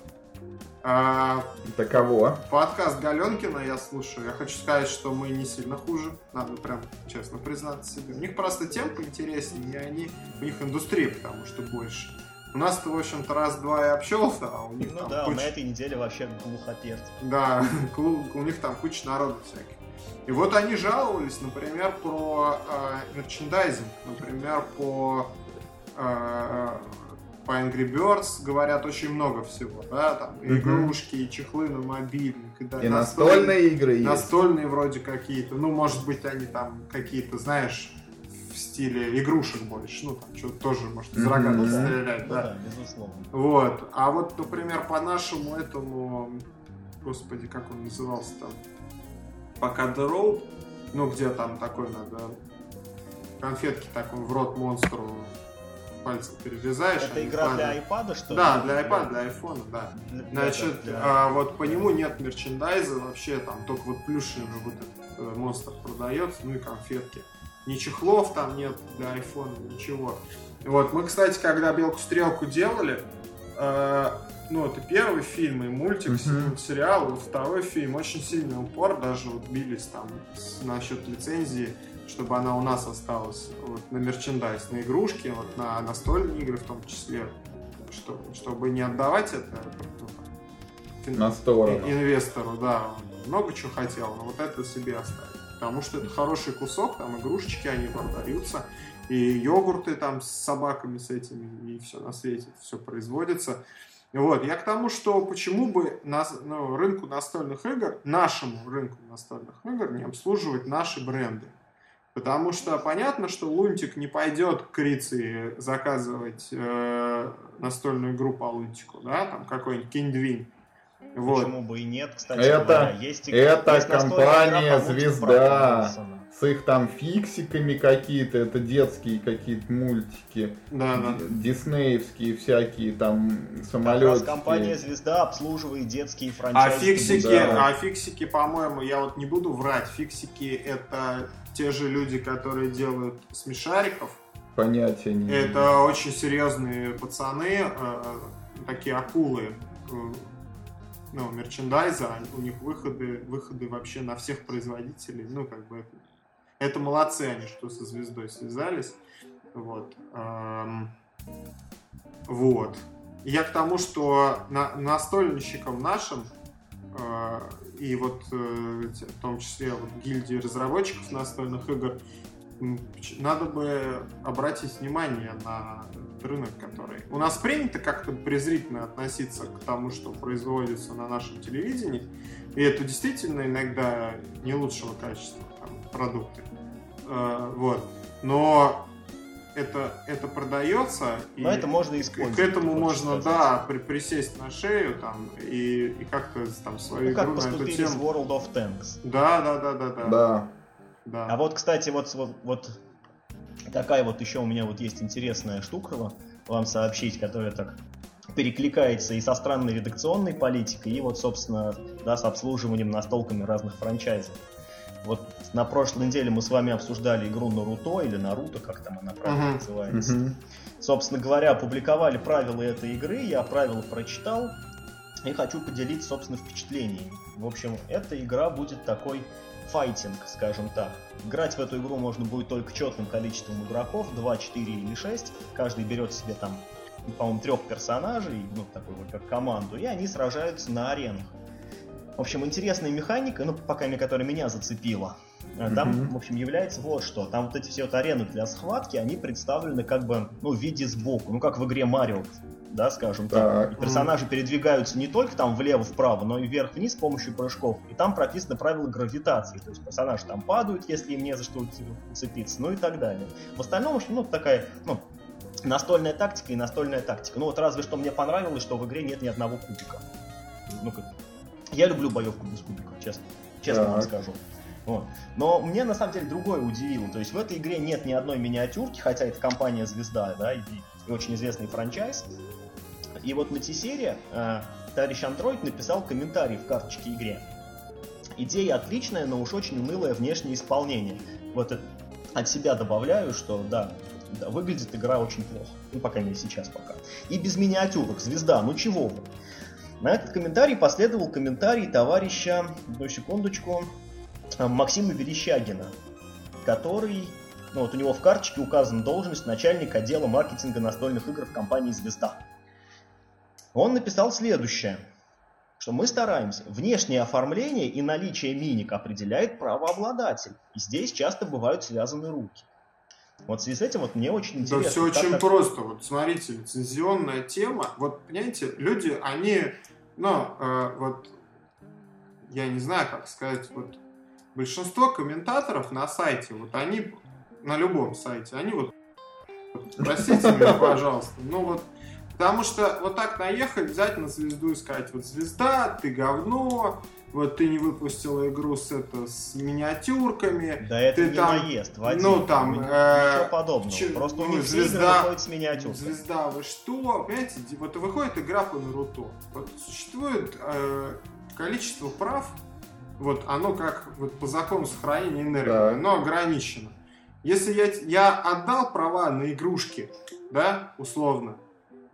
А,
Таково.
подкаст Галенкина я слушаю. Я хочу сказать, что мы не сильно хуже. Надо прям честно признаться себе. У них просто темп интереснее, и они, у них индустрия, потому что больше. У нас-то, в общем-то, раз-два и общался, а у них
Ну
там
да,
куча-
на этой неделе вообще глухоперт.
Да, у них там куча народу всяких. И вот они жаловались, например, про э, мерчендайзинг, например, по, э, по Angry Birds говорят очень много всего, да, там
Мгм.
игрушки, и чехлы на мобильник, и, да,
И
настольные-
настольные игры есть.
настольные вроде какие-то, ну, может быть, они там какие-то, знаешь, в стиле игрушек больше, ну, там что-то тоже, может, из
Мгм.
рогатки
Ну да.
стрелять,
Ну
да.
да, безусловно.
Вот. А вот, например, по нашему этому, господи, как он назывался там, пока The Road, ну, где там такой надо конфетки такой в рот монстру пальцем перерезаешь.
Это игра для
падают.
iPad, что ли?
Да, для iPad, для iPhone, да.
Для- для-
Значит,
для-
а, вот по нему нет мерчендайза вообще, там только вот плюшевый вот этот э, монстр продается, ну и конфетки. Ни чехлов там нет для айфона, ничего. Вот, мы, кстати, когда Белку-стрелку делали, э, ну, это первый фильм и мультик,
Мгм.
мультсериал, вот второй фильм, очень сильный упор, даже вот бились там с- насчет лицензии, чтобы она у нас осталась вот, на мерчендайз, на игрушки, вот, на настольные игры в том числе, что, чтобы не отдавать это ну,
На сторону.
инвестору, да, он много чего хотел, но вот это себе оставить. Потому что это хороший кусок, там игрушечки, они продаются, и йогурты там с собаками с этими, и все на свете, все производится. Вот, я к тому, что почему бы нас, ну, рынку настольных игр, нашему рынку настольных игр не обслуживать наши бренды. Потому что понятно, что Лунтик не пойдет к Риции заказывать э, настольную игру по Лунтику, да, там какой-нибудь Киндвин. Вот.
Почему бы и нет, кстати
Это-
говоря. Есть,
это
есть
компания «Звезда». С их там фиксиками какие-то, это детские какие-то мультики.
Да, да.
ди- Диснеевские всякие там
Как раз
самолеты.
компания «Звезда» обслуживает детские
А
франчайзы.
фиксики,
да.
а фиксики, по-моему, я вот не буду врать, фиксики это те же люди, которые делают смешариков.
Понятия не.
Это очень серьезные пацаны, э, такие акулы э, ну, мерчендайза, у них выходы, выходы вообще на всех производителей, ну, как бы, это, это молодцы они, что со звездой связались, вот, Эм, вот. Я к тому, что на, настольщикам нашим, э, и вот э, в том числе вот гильдии разработчиков настольных игр, надо бы обратить внимание на рынок, который... У нас принято как-то презрительно относиться к тому, что производится на нашем телевидении, и это действительно иногда не лучшего качества там, продукты. Э, вот. Но это, это продается, и
Но это можно использовать.
к этому можно,
сказать.
да, при- присесть на шею там и, и как-то там свою
Ну, как
игру на эту
поступили с
тему.
World of Tanks.
Да, да, да, да, да.
Да.
да.
А вот, кстати, вот, вот, вот такая вот еще у меня вот есть интересная штука вам сообщить, которая так перекликается и со странной редакционной политикой, и вот, собственно, да, с обслуживанием настолками разных франчайзов. Вот на прошлой неделе мы с вами обсуждали игру Наруто или Наруто, как там она правильно
Мгм.
называется.
Мгм.
Собственно говоря, опубликовали правила этой игры, я правила прочитал и хочу поделиться, собственно, впечатлениями. В общем, эта игра будет такой файтинг, скажем так. Играть в эту игру можно будет только четным количеством игроков, 2, 4 или 6. Каждый берет себе там, по-моему, трех персонажей, ну, такой вот как команду, и они сражаются на аренах. В общем, интересная механика, ну, пока мне, которая меня зацепила. А Там,
Мгм.
в общем, является вот что. Там вот эти все вот арены для схватки, они представлены как бы, ну, в виде сбоку. Ну, как в игре Марио, да, скажем так.
Так.
Персонажи передвигаются не только там влево-вправо, но и вверх-вниз с помощью прыжков. И там прописаны правила гравитации. То есть персонажи там падают, если им не за что уцепиться, ну и так далее. В остальном, в общем, ну, такая, ну, настольная тактика и настольная тактика. Ну, вот разве что мне понравилось, что в игре нет ни одного кубика. Ну, как... Я люблю боевку без кубика, честно. Честно вам
Так.
скажу. Вот. Но мне на самом деле другое удивило. То есть в этой игре нет ни одной миниатюрки, хотя это компания Звезда, да, и, и очень известный франчайз. И вот на T-серии э, товарищ Андроид написал комментарий в карточке игре. Идея отличная, но уж очень унылое внешнее исполнение. Вот это от себя добавляю, что да, да, выглядит игра очень плохо. Ну, пока не сейчас пока. И без миниатюрок. Звезда, ну чего вы? На этот комментарий последовал комментарий товарища, одну секундочку, Максима Верещагина, который, ну вот у него в карточке указана должность начальник отдела маркетинга настольных игр в компании «Звезда». Он написал следующее, что мы стараемся. Внешнее оформление и наличие миник определяет правообладатель. И здесь часто бывают связаны руки. Вот в связи с этим вот мне очень интересно.
Да все очень так... просто. Вот смотрите, лицензионная тема. Вот, понимаете, люди, они, ну, э, вот, я не знаю, как сказать, вот, большинство комментаторов на сайте, вот они, на любом сайте, они вот, простите меня, пожалуйста, ну вот, потому что вот так наехать, взять на звезду и сказать, вот звезда, ты говно, вот ты не выпустила игру с, это, с миниатюрками.
Да это
ты
не
там,
наезд, Вадим.
Ну там...
Ничего
э,
подобного.
Ч...
Просто у
ну,
них
звезда,
выходит с миниатюркой.
Звезда, вы что? Понимаете, вот выходит игра по Наруто. Вот существует э, количество прав, вот оно как вот по закону сохранения энергии, да. оно ограничено. Если я, я отдал права на игрушки, да, условно,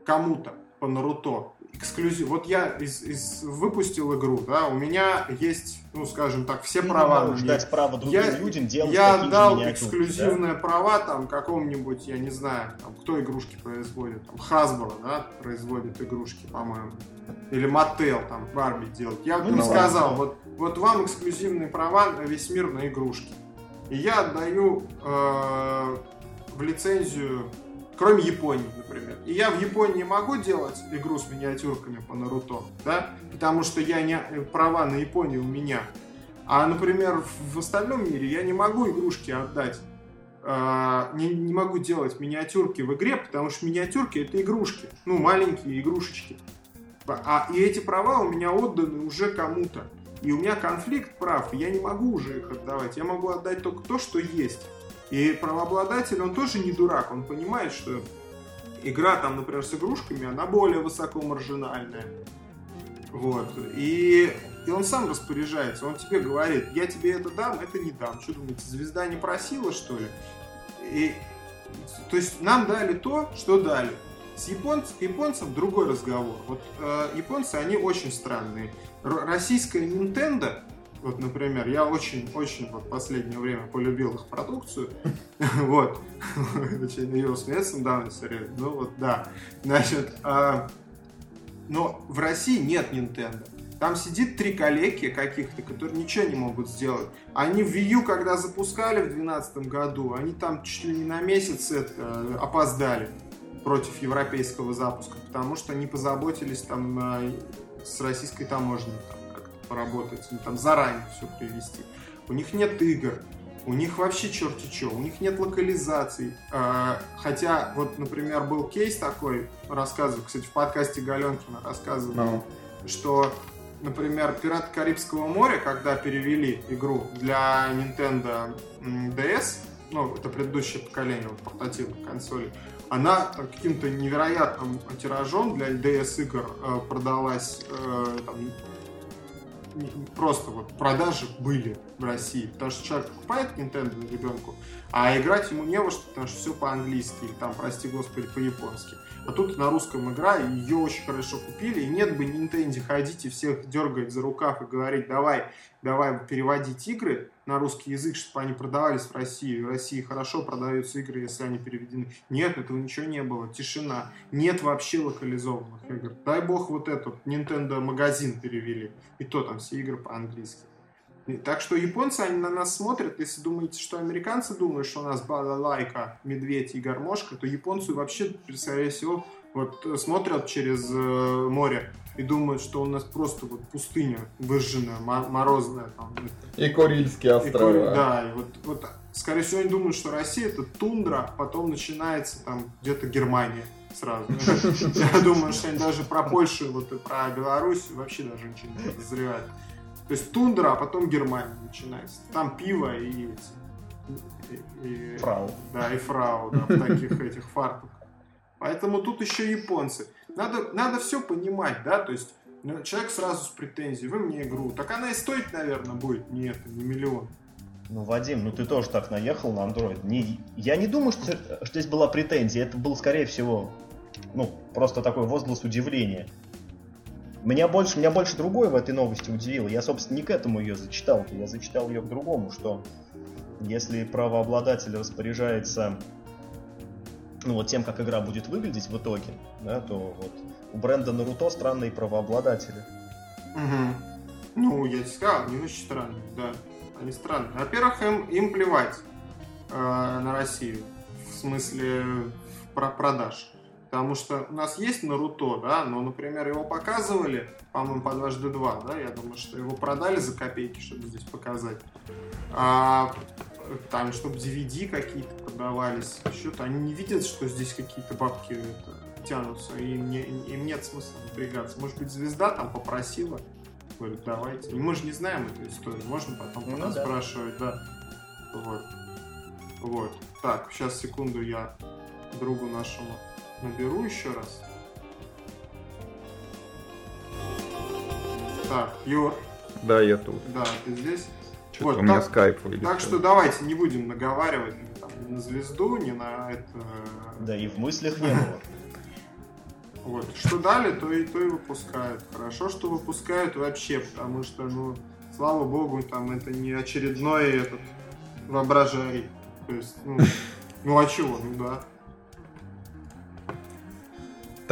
кому-то по Наруто, эксклюзив. Вот я из, из, выпустил игру, да, у меня есть, ну, скажем так, все
Ты
права.
Не можешь дать право другим
я,
людям делать
Я дал эксклюзивные
да?
права там какому-нибудь, я не знаю, там, кто игрушки производит, там, Hasbro, да, производит игрушки, по-моему. Или Mattel, там, Барби делает. Я ну, им сказал, вот, вот вам эксклюзивные права на весь мир на игрушки. И я отдаю э, в лицензию Кроме Японии, например. И я в Японии могу делать игру с миниатюрками по Наруто, да? Потому что я не права на Японию у меня. А, например, в остальном мире я не могу игрушки отдать. Э, не, не могу делать миниатюрки в игре, потому что миниатюрки это игрушки. Ну, маленькие игрушечки. А, и эти права у меня отданы уже кому-то. И у меня конфликт прав, я не могу уже их отдавать. Я могу отдать только то, что есть. И правообладатель, он тоже не дурак, он понимает, что игра там, например, с игрушками, она более высоко маржинальная. Вот. И, и он сам распоряжается, он тебе говорит, я тебе это дам, это не дам. Что думаете, звезда не просила, что ли? И, то есть нам дали то, что дали. С японцем, японцем другой разговор. Вот э, японцы, они очень странные. Р- российская Nintendo вот, например, я очень-очень вот последнее время полюбил их продукцию. Вот. Ее смеяться недавно сериал. Ну вот, да. Значит, а, но в России нет Nintendo. Там сидит три коллеги каких-то, которые ничего не могут сделать. Они в Wii когда запускали в 2012 году, они там чуть ли не на месяц это, опоздали против европейского запуска, потому что они позаботились там э, с российской таможней. Там поработать, или там заранее все привести. У них нет игр, у них вообще черти что, у них нет локализаций. А, хотя, вот, например, был кейс такой, рассказывал, кстати, в подкасте Галенкина рассказывал, no. Ну. что, например, «Пираты Карибского моря», когда перевели игру для Nintendo DS, ну, это предыдущее поколение вот, портативных консолей, она каким-то невероятным тиражом для DS игр э, продалась э, там, просто вот продажи были в России. Потому что человек покупает Nintendo ребенку, а играть ему не во что, потому что все по-английски или там, прости господи, по-японски. А тут на русском игра, ее очень хорошо купили, и нет бы Nintendo ходить и всех дергать за рукав и говорить, давай, давай переводить игры на русский язык, чтобы они продавались в России. В России хорошо продаются игры, если они переведены. Нет, этого ничего не было, тишина. Нет вообще локализованных игр. Дай бог вот этот Nintendo магазин перевели, и то там все игры по-английски. Так что японцы, они на нас смотрят, если думаете, что американцы думают, что у нас балалайка, медведь и гармошка, то японцы вообще, скорее всего, вот э, смотрят через э, море и думают, что у нас просто вот пустыня выжженная, морозная. Там.
И Курильские острова. И,
да, и вот, вот, скорее всего, они думают, что Россия это тундра, потом начинается там где-то Германия сразу. Я думаю, что они даже про Польшу вот, и про Беларусь вообще даже ничего не подозревают. То есть тундра, а потом Германия начинается. Там пиво и
эти. И, фрау.
Да, и фрау, да, в таких этих фартуках. Поэтому тут еще японцы. Надо, надо все понимать, да, то есть ну, человек сразу с претензией, вы мне игру. Так она и стоит, наверное, будет не это, не миллион.
Ну, Вадим, ну ты тоже так наехал на Android. Не, я не думаю, что, что здесь была претензия. Это был, скорее всего, ну, просто такой возглас удивления. Меня больше, меня больше другое в этой новости удивило. Я, собственно, не к этому ее зачитал. Я зачитал ее к другому, что если правообладатель распоряжается ну, вот тем, как игра будет выглядеть в итоге, да, то вот у бренда Наруто странные правообладатели.
Угу. Ну, я сказал, они очень странные, да. Они странные. Во-первых, им, им плевать э, на Россию. В смысле про продаж. Потому что у нас есть Наруто, да, но, например, его показывали, по-моему, по дважды два, да, я думаю, что его продали за копейки, чтобы здесь показать. А там, чтобы DVD какие-то продавались, что-то, они не видят, что здесь какие-то бабки это, тянутся, и не, им нет смысла напрягаться. Может быть, звезда там попросила, говорит, давайте. И мы же не знаем эту историю, можно потом ну, да. спрашивать, да. Вот. Вот. Так, сейчас секунду я другу нашему Наберу еще раз. Так, Юр.
Да, я тут.
Да, ты здесь?
Что-то вот, у меня так, скайп вылетел.
Так что давайте не будем наговаривать ни, там, ни на звезду, ни на это...
Да и в мыслях не было.
Вот. Что дали, то и то и выпускают. Хорошо, что выпускают вообще, потому что, ну, слава богу, там это не очередной этот воображарий. То есть, ну, ну а чего, ну да.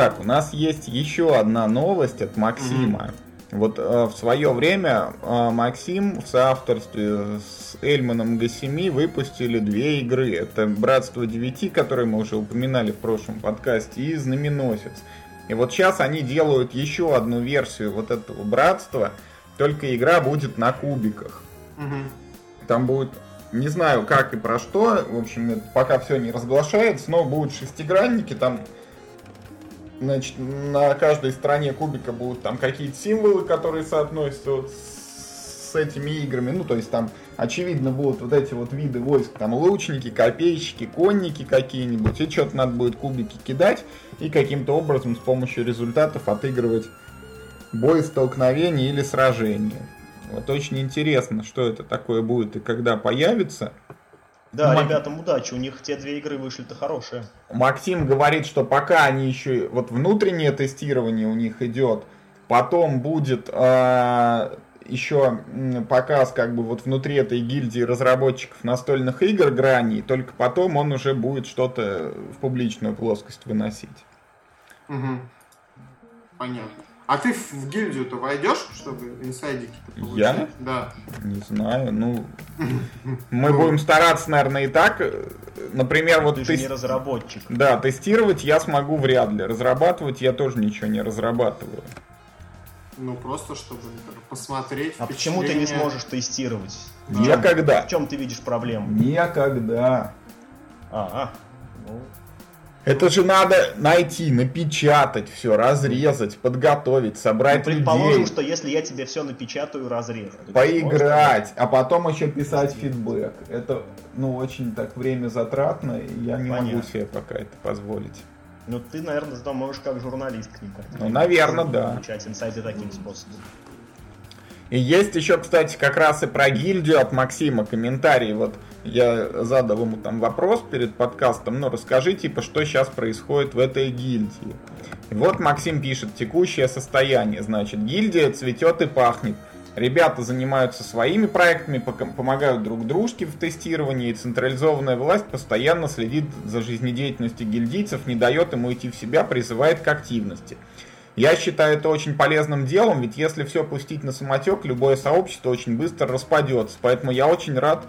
Так, у нас есть еще одна новость от Максима. Mm-hmm. Вот э, в свое время э, Максим в соавторстве с Эльманом Гасими выпустили две игры. Это Братство 9, которое мы уже упоминали в прошлом подкасте, и Знаменосец. И вот сейчас они делают еще одну версию вот этого братства, только игра будет на кубиках. Угу. Там будет, не знаю как и про что, в общем, пока все не разглашается, но будут шестигранники, там Значит, на каждой стороне кубика будут там какие-то символы, которые соотносятся вот с этими играми. Ну, то есть там, очевидно, будут вот эти вот виды войск. Там лучники, копейщики, конники какие-нибудь. И что-то надо будет кубики кидать и каким-то образом с помощью результатов отыгрывать бой, столкновение или сражение. Вот очень интересно, что это такое будет и когда появится.
Да, Мак... ребятам удачи, у них те две игры вышли-то хорошие.
Максим говорит, что пока они еще, вот внутреннее тестирование у них идет, потом будет э, а, еще показ как бы вот внутри этой гильдии разработчиков настольных игр граней, только потом он уже будет что-то в публичную плоскость выносить.
Угу. Понятно. А ты в гильдию-то войдешь, чтобы инсайдики получить?
Я?
Да.
Не знаю, ну... Мы будем стараться, наверное, и так. Например, вот...
Ты же не разработчик.
Да, тестировать я смогу вряд ли. Разрабатывать я тоже ничего не разрабатываю.
Ну, просто чтобы посмотреть.
А почему ты не сможешь тестировать?
Никогда.
В чем ты видишь проблему?
Никогда.
А,
ну, это же надо найти, напечатать все, разрезать, подготовить, собрать ну,
предположим,
людей.
что если я тебе все напечатаю, разрезать.
Поиграть, а потом еще писать фидбэк. Это, ну, очень так время затратно, и я не Понятно. могу себе пока это позволить.
Ну, ты, наверное, зато можешь как журналист к ним
Ну, наверное, да.
Получать инсайды таким способом.
И есть еще, кстати, как раз и про гильдию от Максима комментарий. Вот я задал ему там вопрос перед подкастом, ну расскажи, типа, что сейчас происходит в этой гильдии. И вот Максим пишет, текущее состояние, значит, гильдия цветет и пахнет. Ребята занимаются своими проектами, помогают друг дружке в тестировании, и централизованная власть постоянно следит за жизнедеятельностью гильдийцев, не дает им уйти в себя, призывает к активности. Я считаю это очень полезным делом, ведь если все пустить на самотек, любое сообщество очень быстро распадется. Поэтому я очень рад,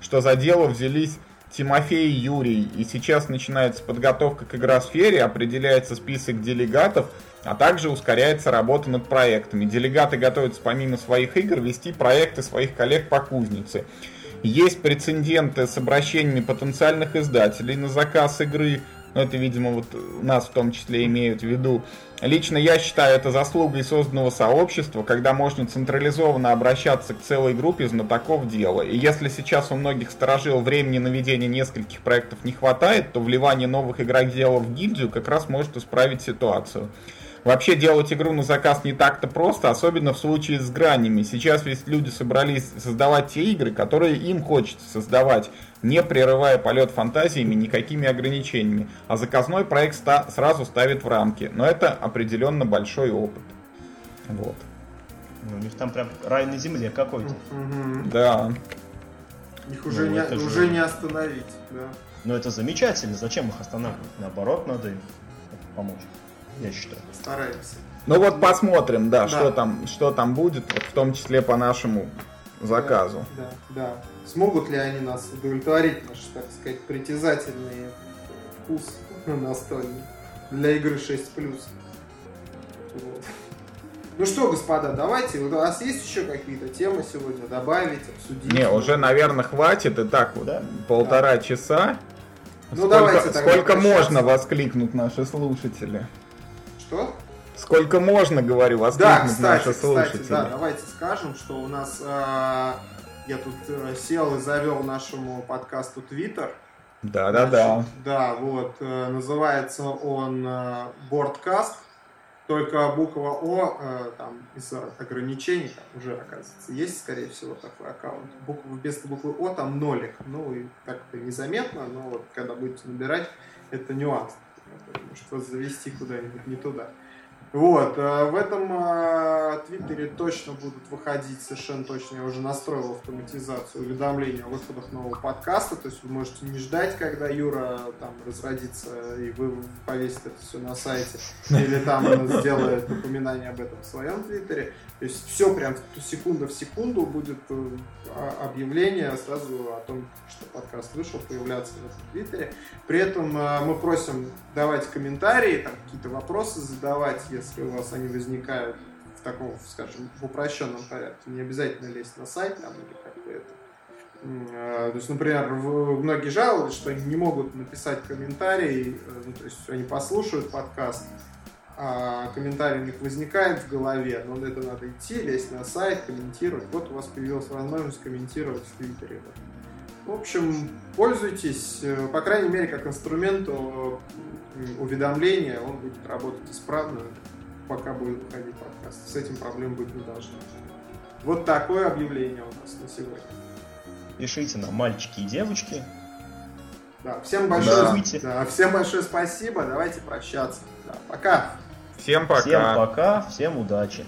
что за дело взялись Тимофей и Юрий. И сейчас начинается подготовка к игросфере, определяется список делегатов, а также ускоряется работа над проектами. Делегаты готовятся помимо своих игр вести проекты своих коллег по кузнице. Есть прецеденты с обращениями потенциальных издателей на заказ игры, но это, видимо, вот нас в том числе имеют в виду. Лично я считаю это заслугой созданного сообщества, когда можно централизованно обращаться к целой группе знатоков дела. И если сейчас у многих сторожил времени на ведение нескольких проектов не хватает, то вливание новых игроделов в гильдию как раз может исправить ситуацию. Вообще делать игру на заказ не так-то просто, особенно в случае с гранями. Сейчас ведь люди собрались создавать те игры, которые им хочется создавать, не прерывая полет фантазиями никакими ограничениями. А заказной проект ста- сразу ставит в рамки. Но это определенно большой опыт. Вот.
Ну, у них там прям рай на земле какой-то.
Мгм.
Да.
Их уже,
Ну,
не,
это же-
уже не остановить, да.
Но это замечательно. Зачем их останавливать? Наоборот, надо им помочь. Я считаю.
Стараемся.
Ну вот посмотрим, да,
Да.
что там, что там будет, в том числе по нашему заказу.
Да, да. Смогут ли они нас удовлетворить, наш, так сказать, притязательный вкус настольный для игры 6+. Вот. Ну что, господа, давайте, у вас есть еще какие-то темы сегодня добавить, обсудить?
Не, уже, наверное, хватит и так вот
Да.
полтора часа.
Ну,
сколько
давайте тогда
сколько
прощаться.
можно воскликнут наши слушатели?
Что?
Сколько можно, говорю,
Да,
воскликнуть
кстати,
наши
кстати,
слушатели?
да, давайте скажем, что у нас э, я тут э, сел и завел нашему подкасту Твиттер.
Да, да, да.
Да, вот. э, Называется он э, Boardcast. Только буква О э, там из-за ограничений там уже, оказывается, есть, скорее всего, такой аккаунт. Буква, вместо буквы О там нолик. Ну и так-то незаметно, но вот когда будете набирать, это нюанс. Может вас завести куда-нибудь не туда. Вот, э, в этом э, твиттере точно будут выходить, совершенно точно, я уже настроил автоматизацию уведомления о выходах нового подкаста, то есть вы можете не ждать, когда Юра там разродится и вы повесите это все на сайте, или там сделает упоминание об этом в своем твиттере. То есть все прям секунда в секунду будет э, объявление сразу о том, что подкаст вышел, появляться в этом твиттере. При этом э, мы просим давать комментарии, там какие-то вопросы задавать, если у вас они возникают в таком, скажем, в упрощенном порядке. Не обязательно лезть на сайт там или как-то это. Э, То есть, например, многие жаловались, что они не могут написать комментарий, э, ну, то есть они послушают подкаст, а комментарий у них возникает в голове, но это надо идти, лезть на сайт, комментировать. Вот у вас появилась возможность комментировать в Твиттере. В общем, пользуйтесь, э, по крайней мере, как инструмент о- м, уведомления, он будет работать исправно, пока будет выходить подкаст. С этим проблем быть не должно. Вот такое объявление у нас на сегодня.
Пишите нам, мальчики и девочки.
Да, всем большое,
Да.
да, всем большое спасибо. Давайте прощаться. Да, пока.
Всем пока.
Всем пока, всем удачи.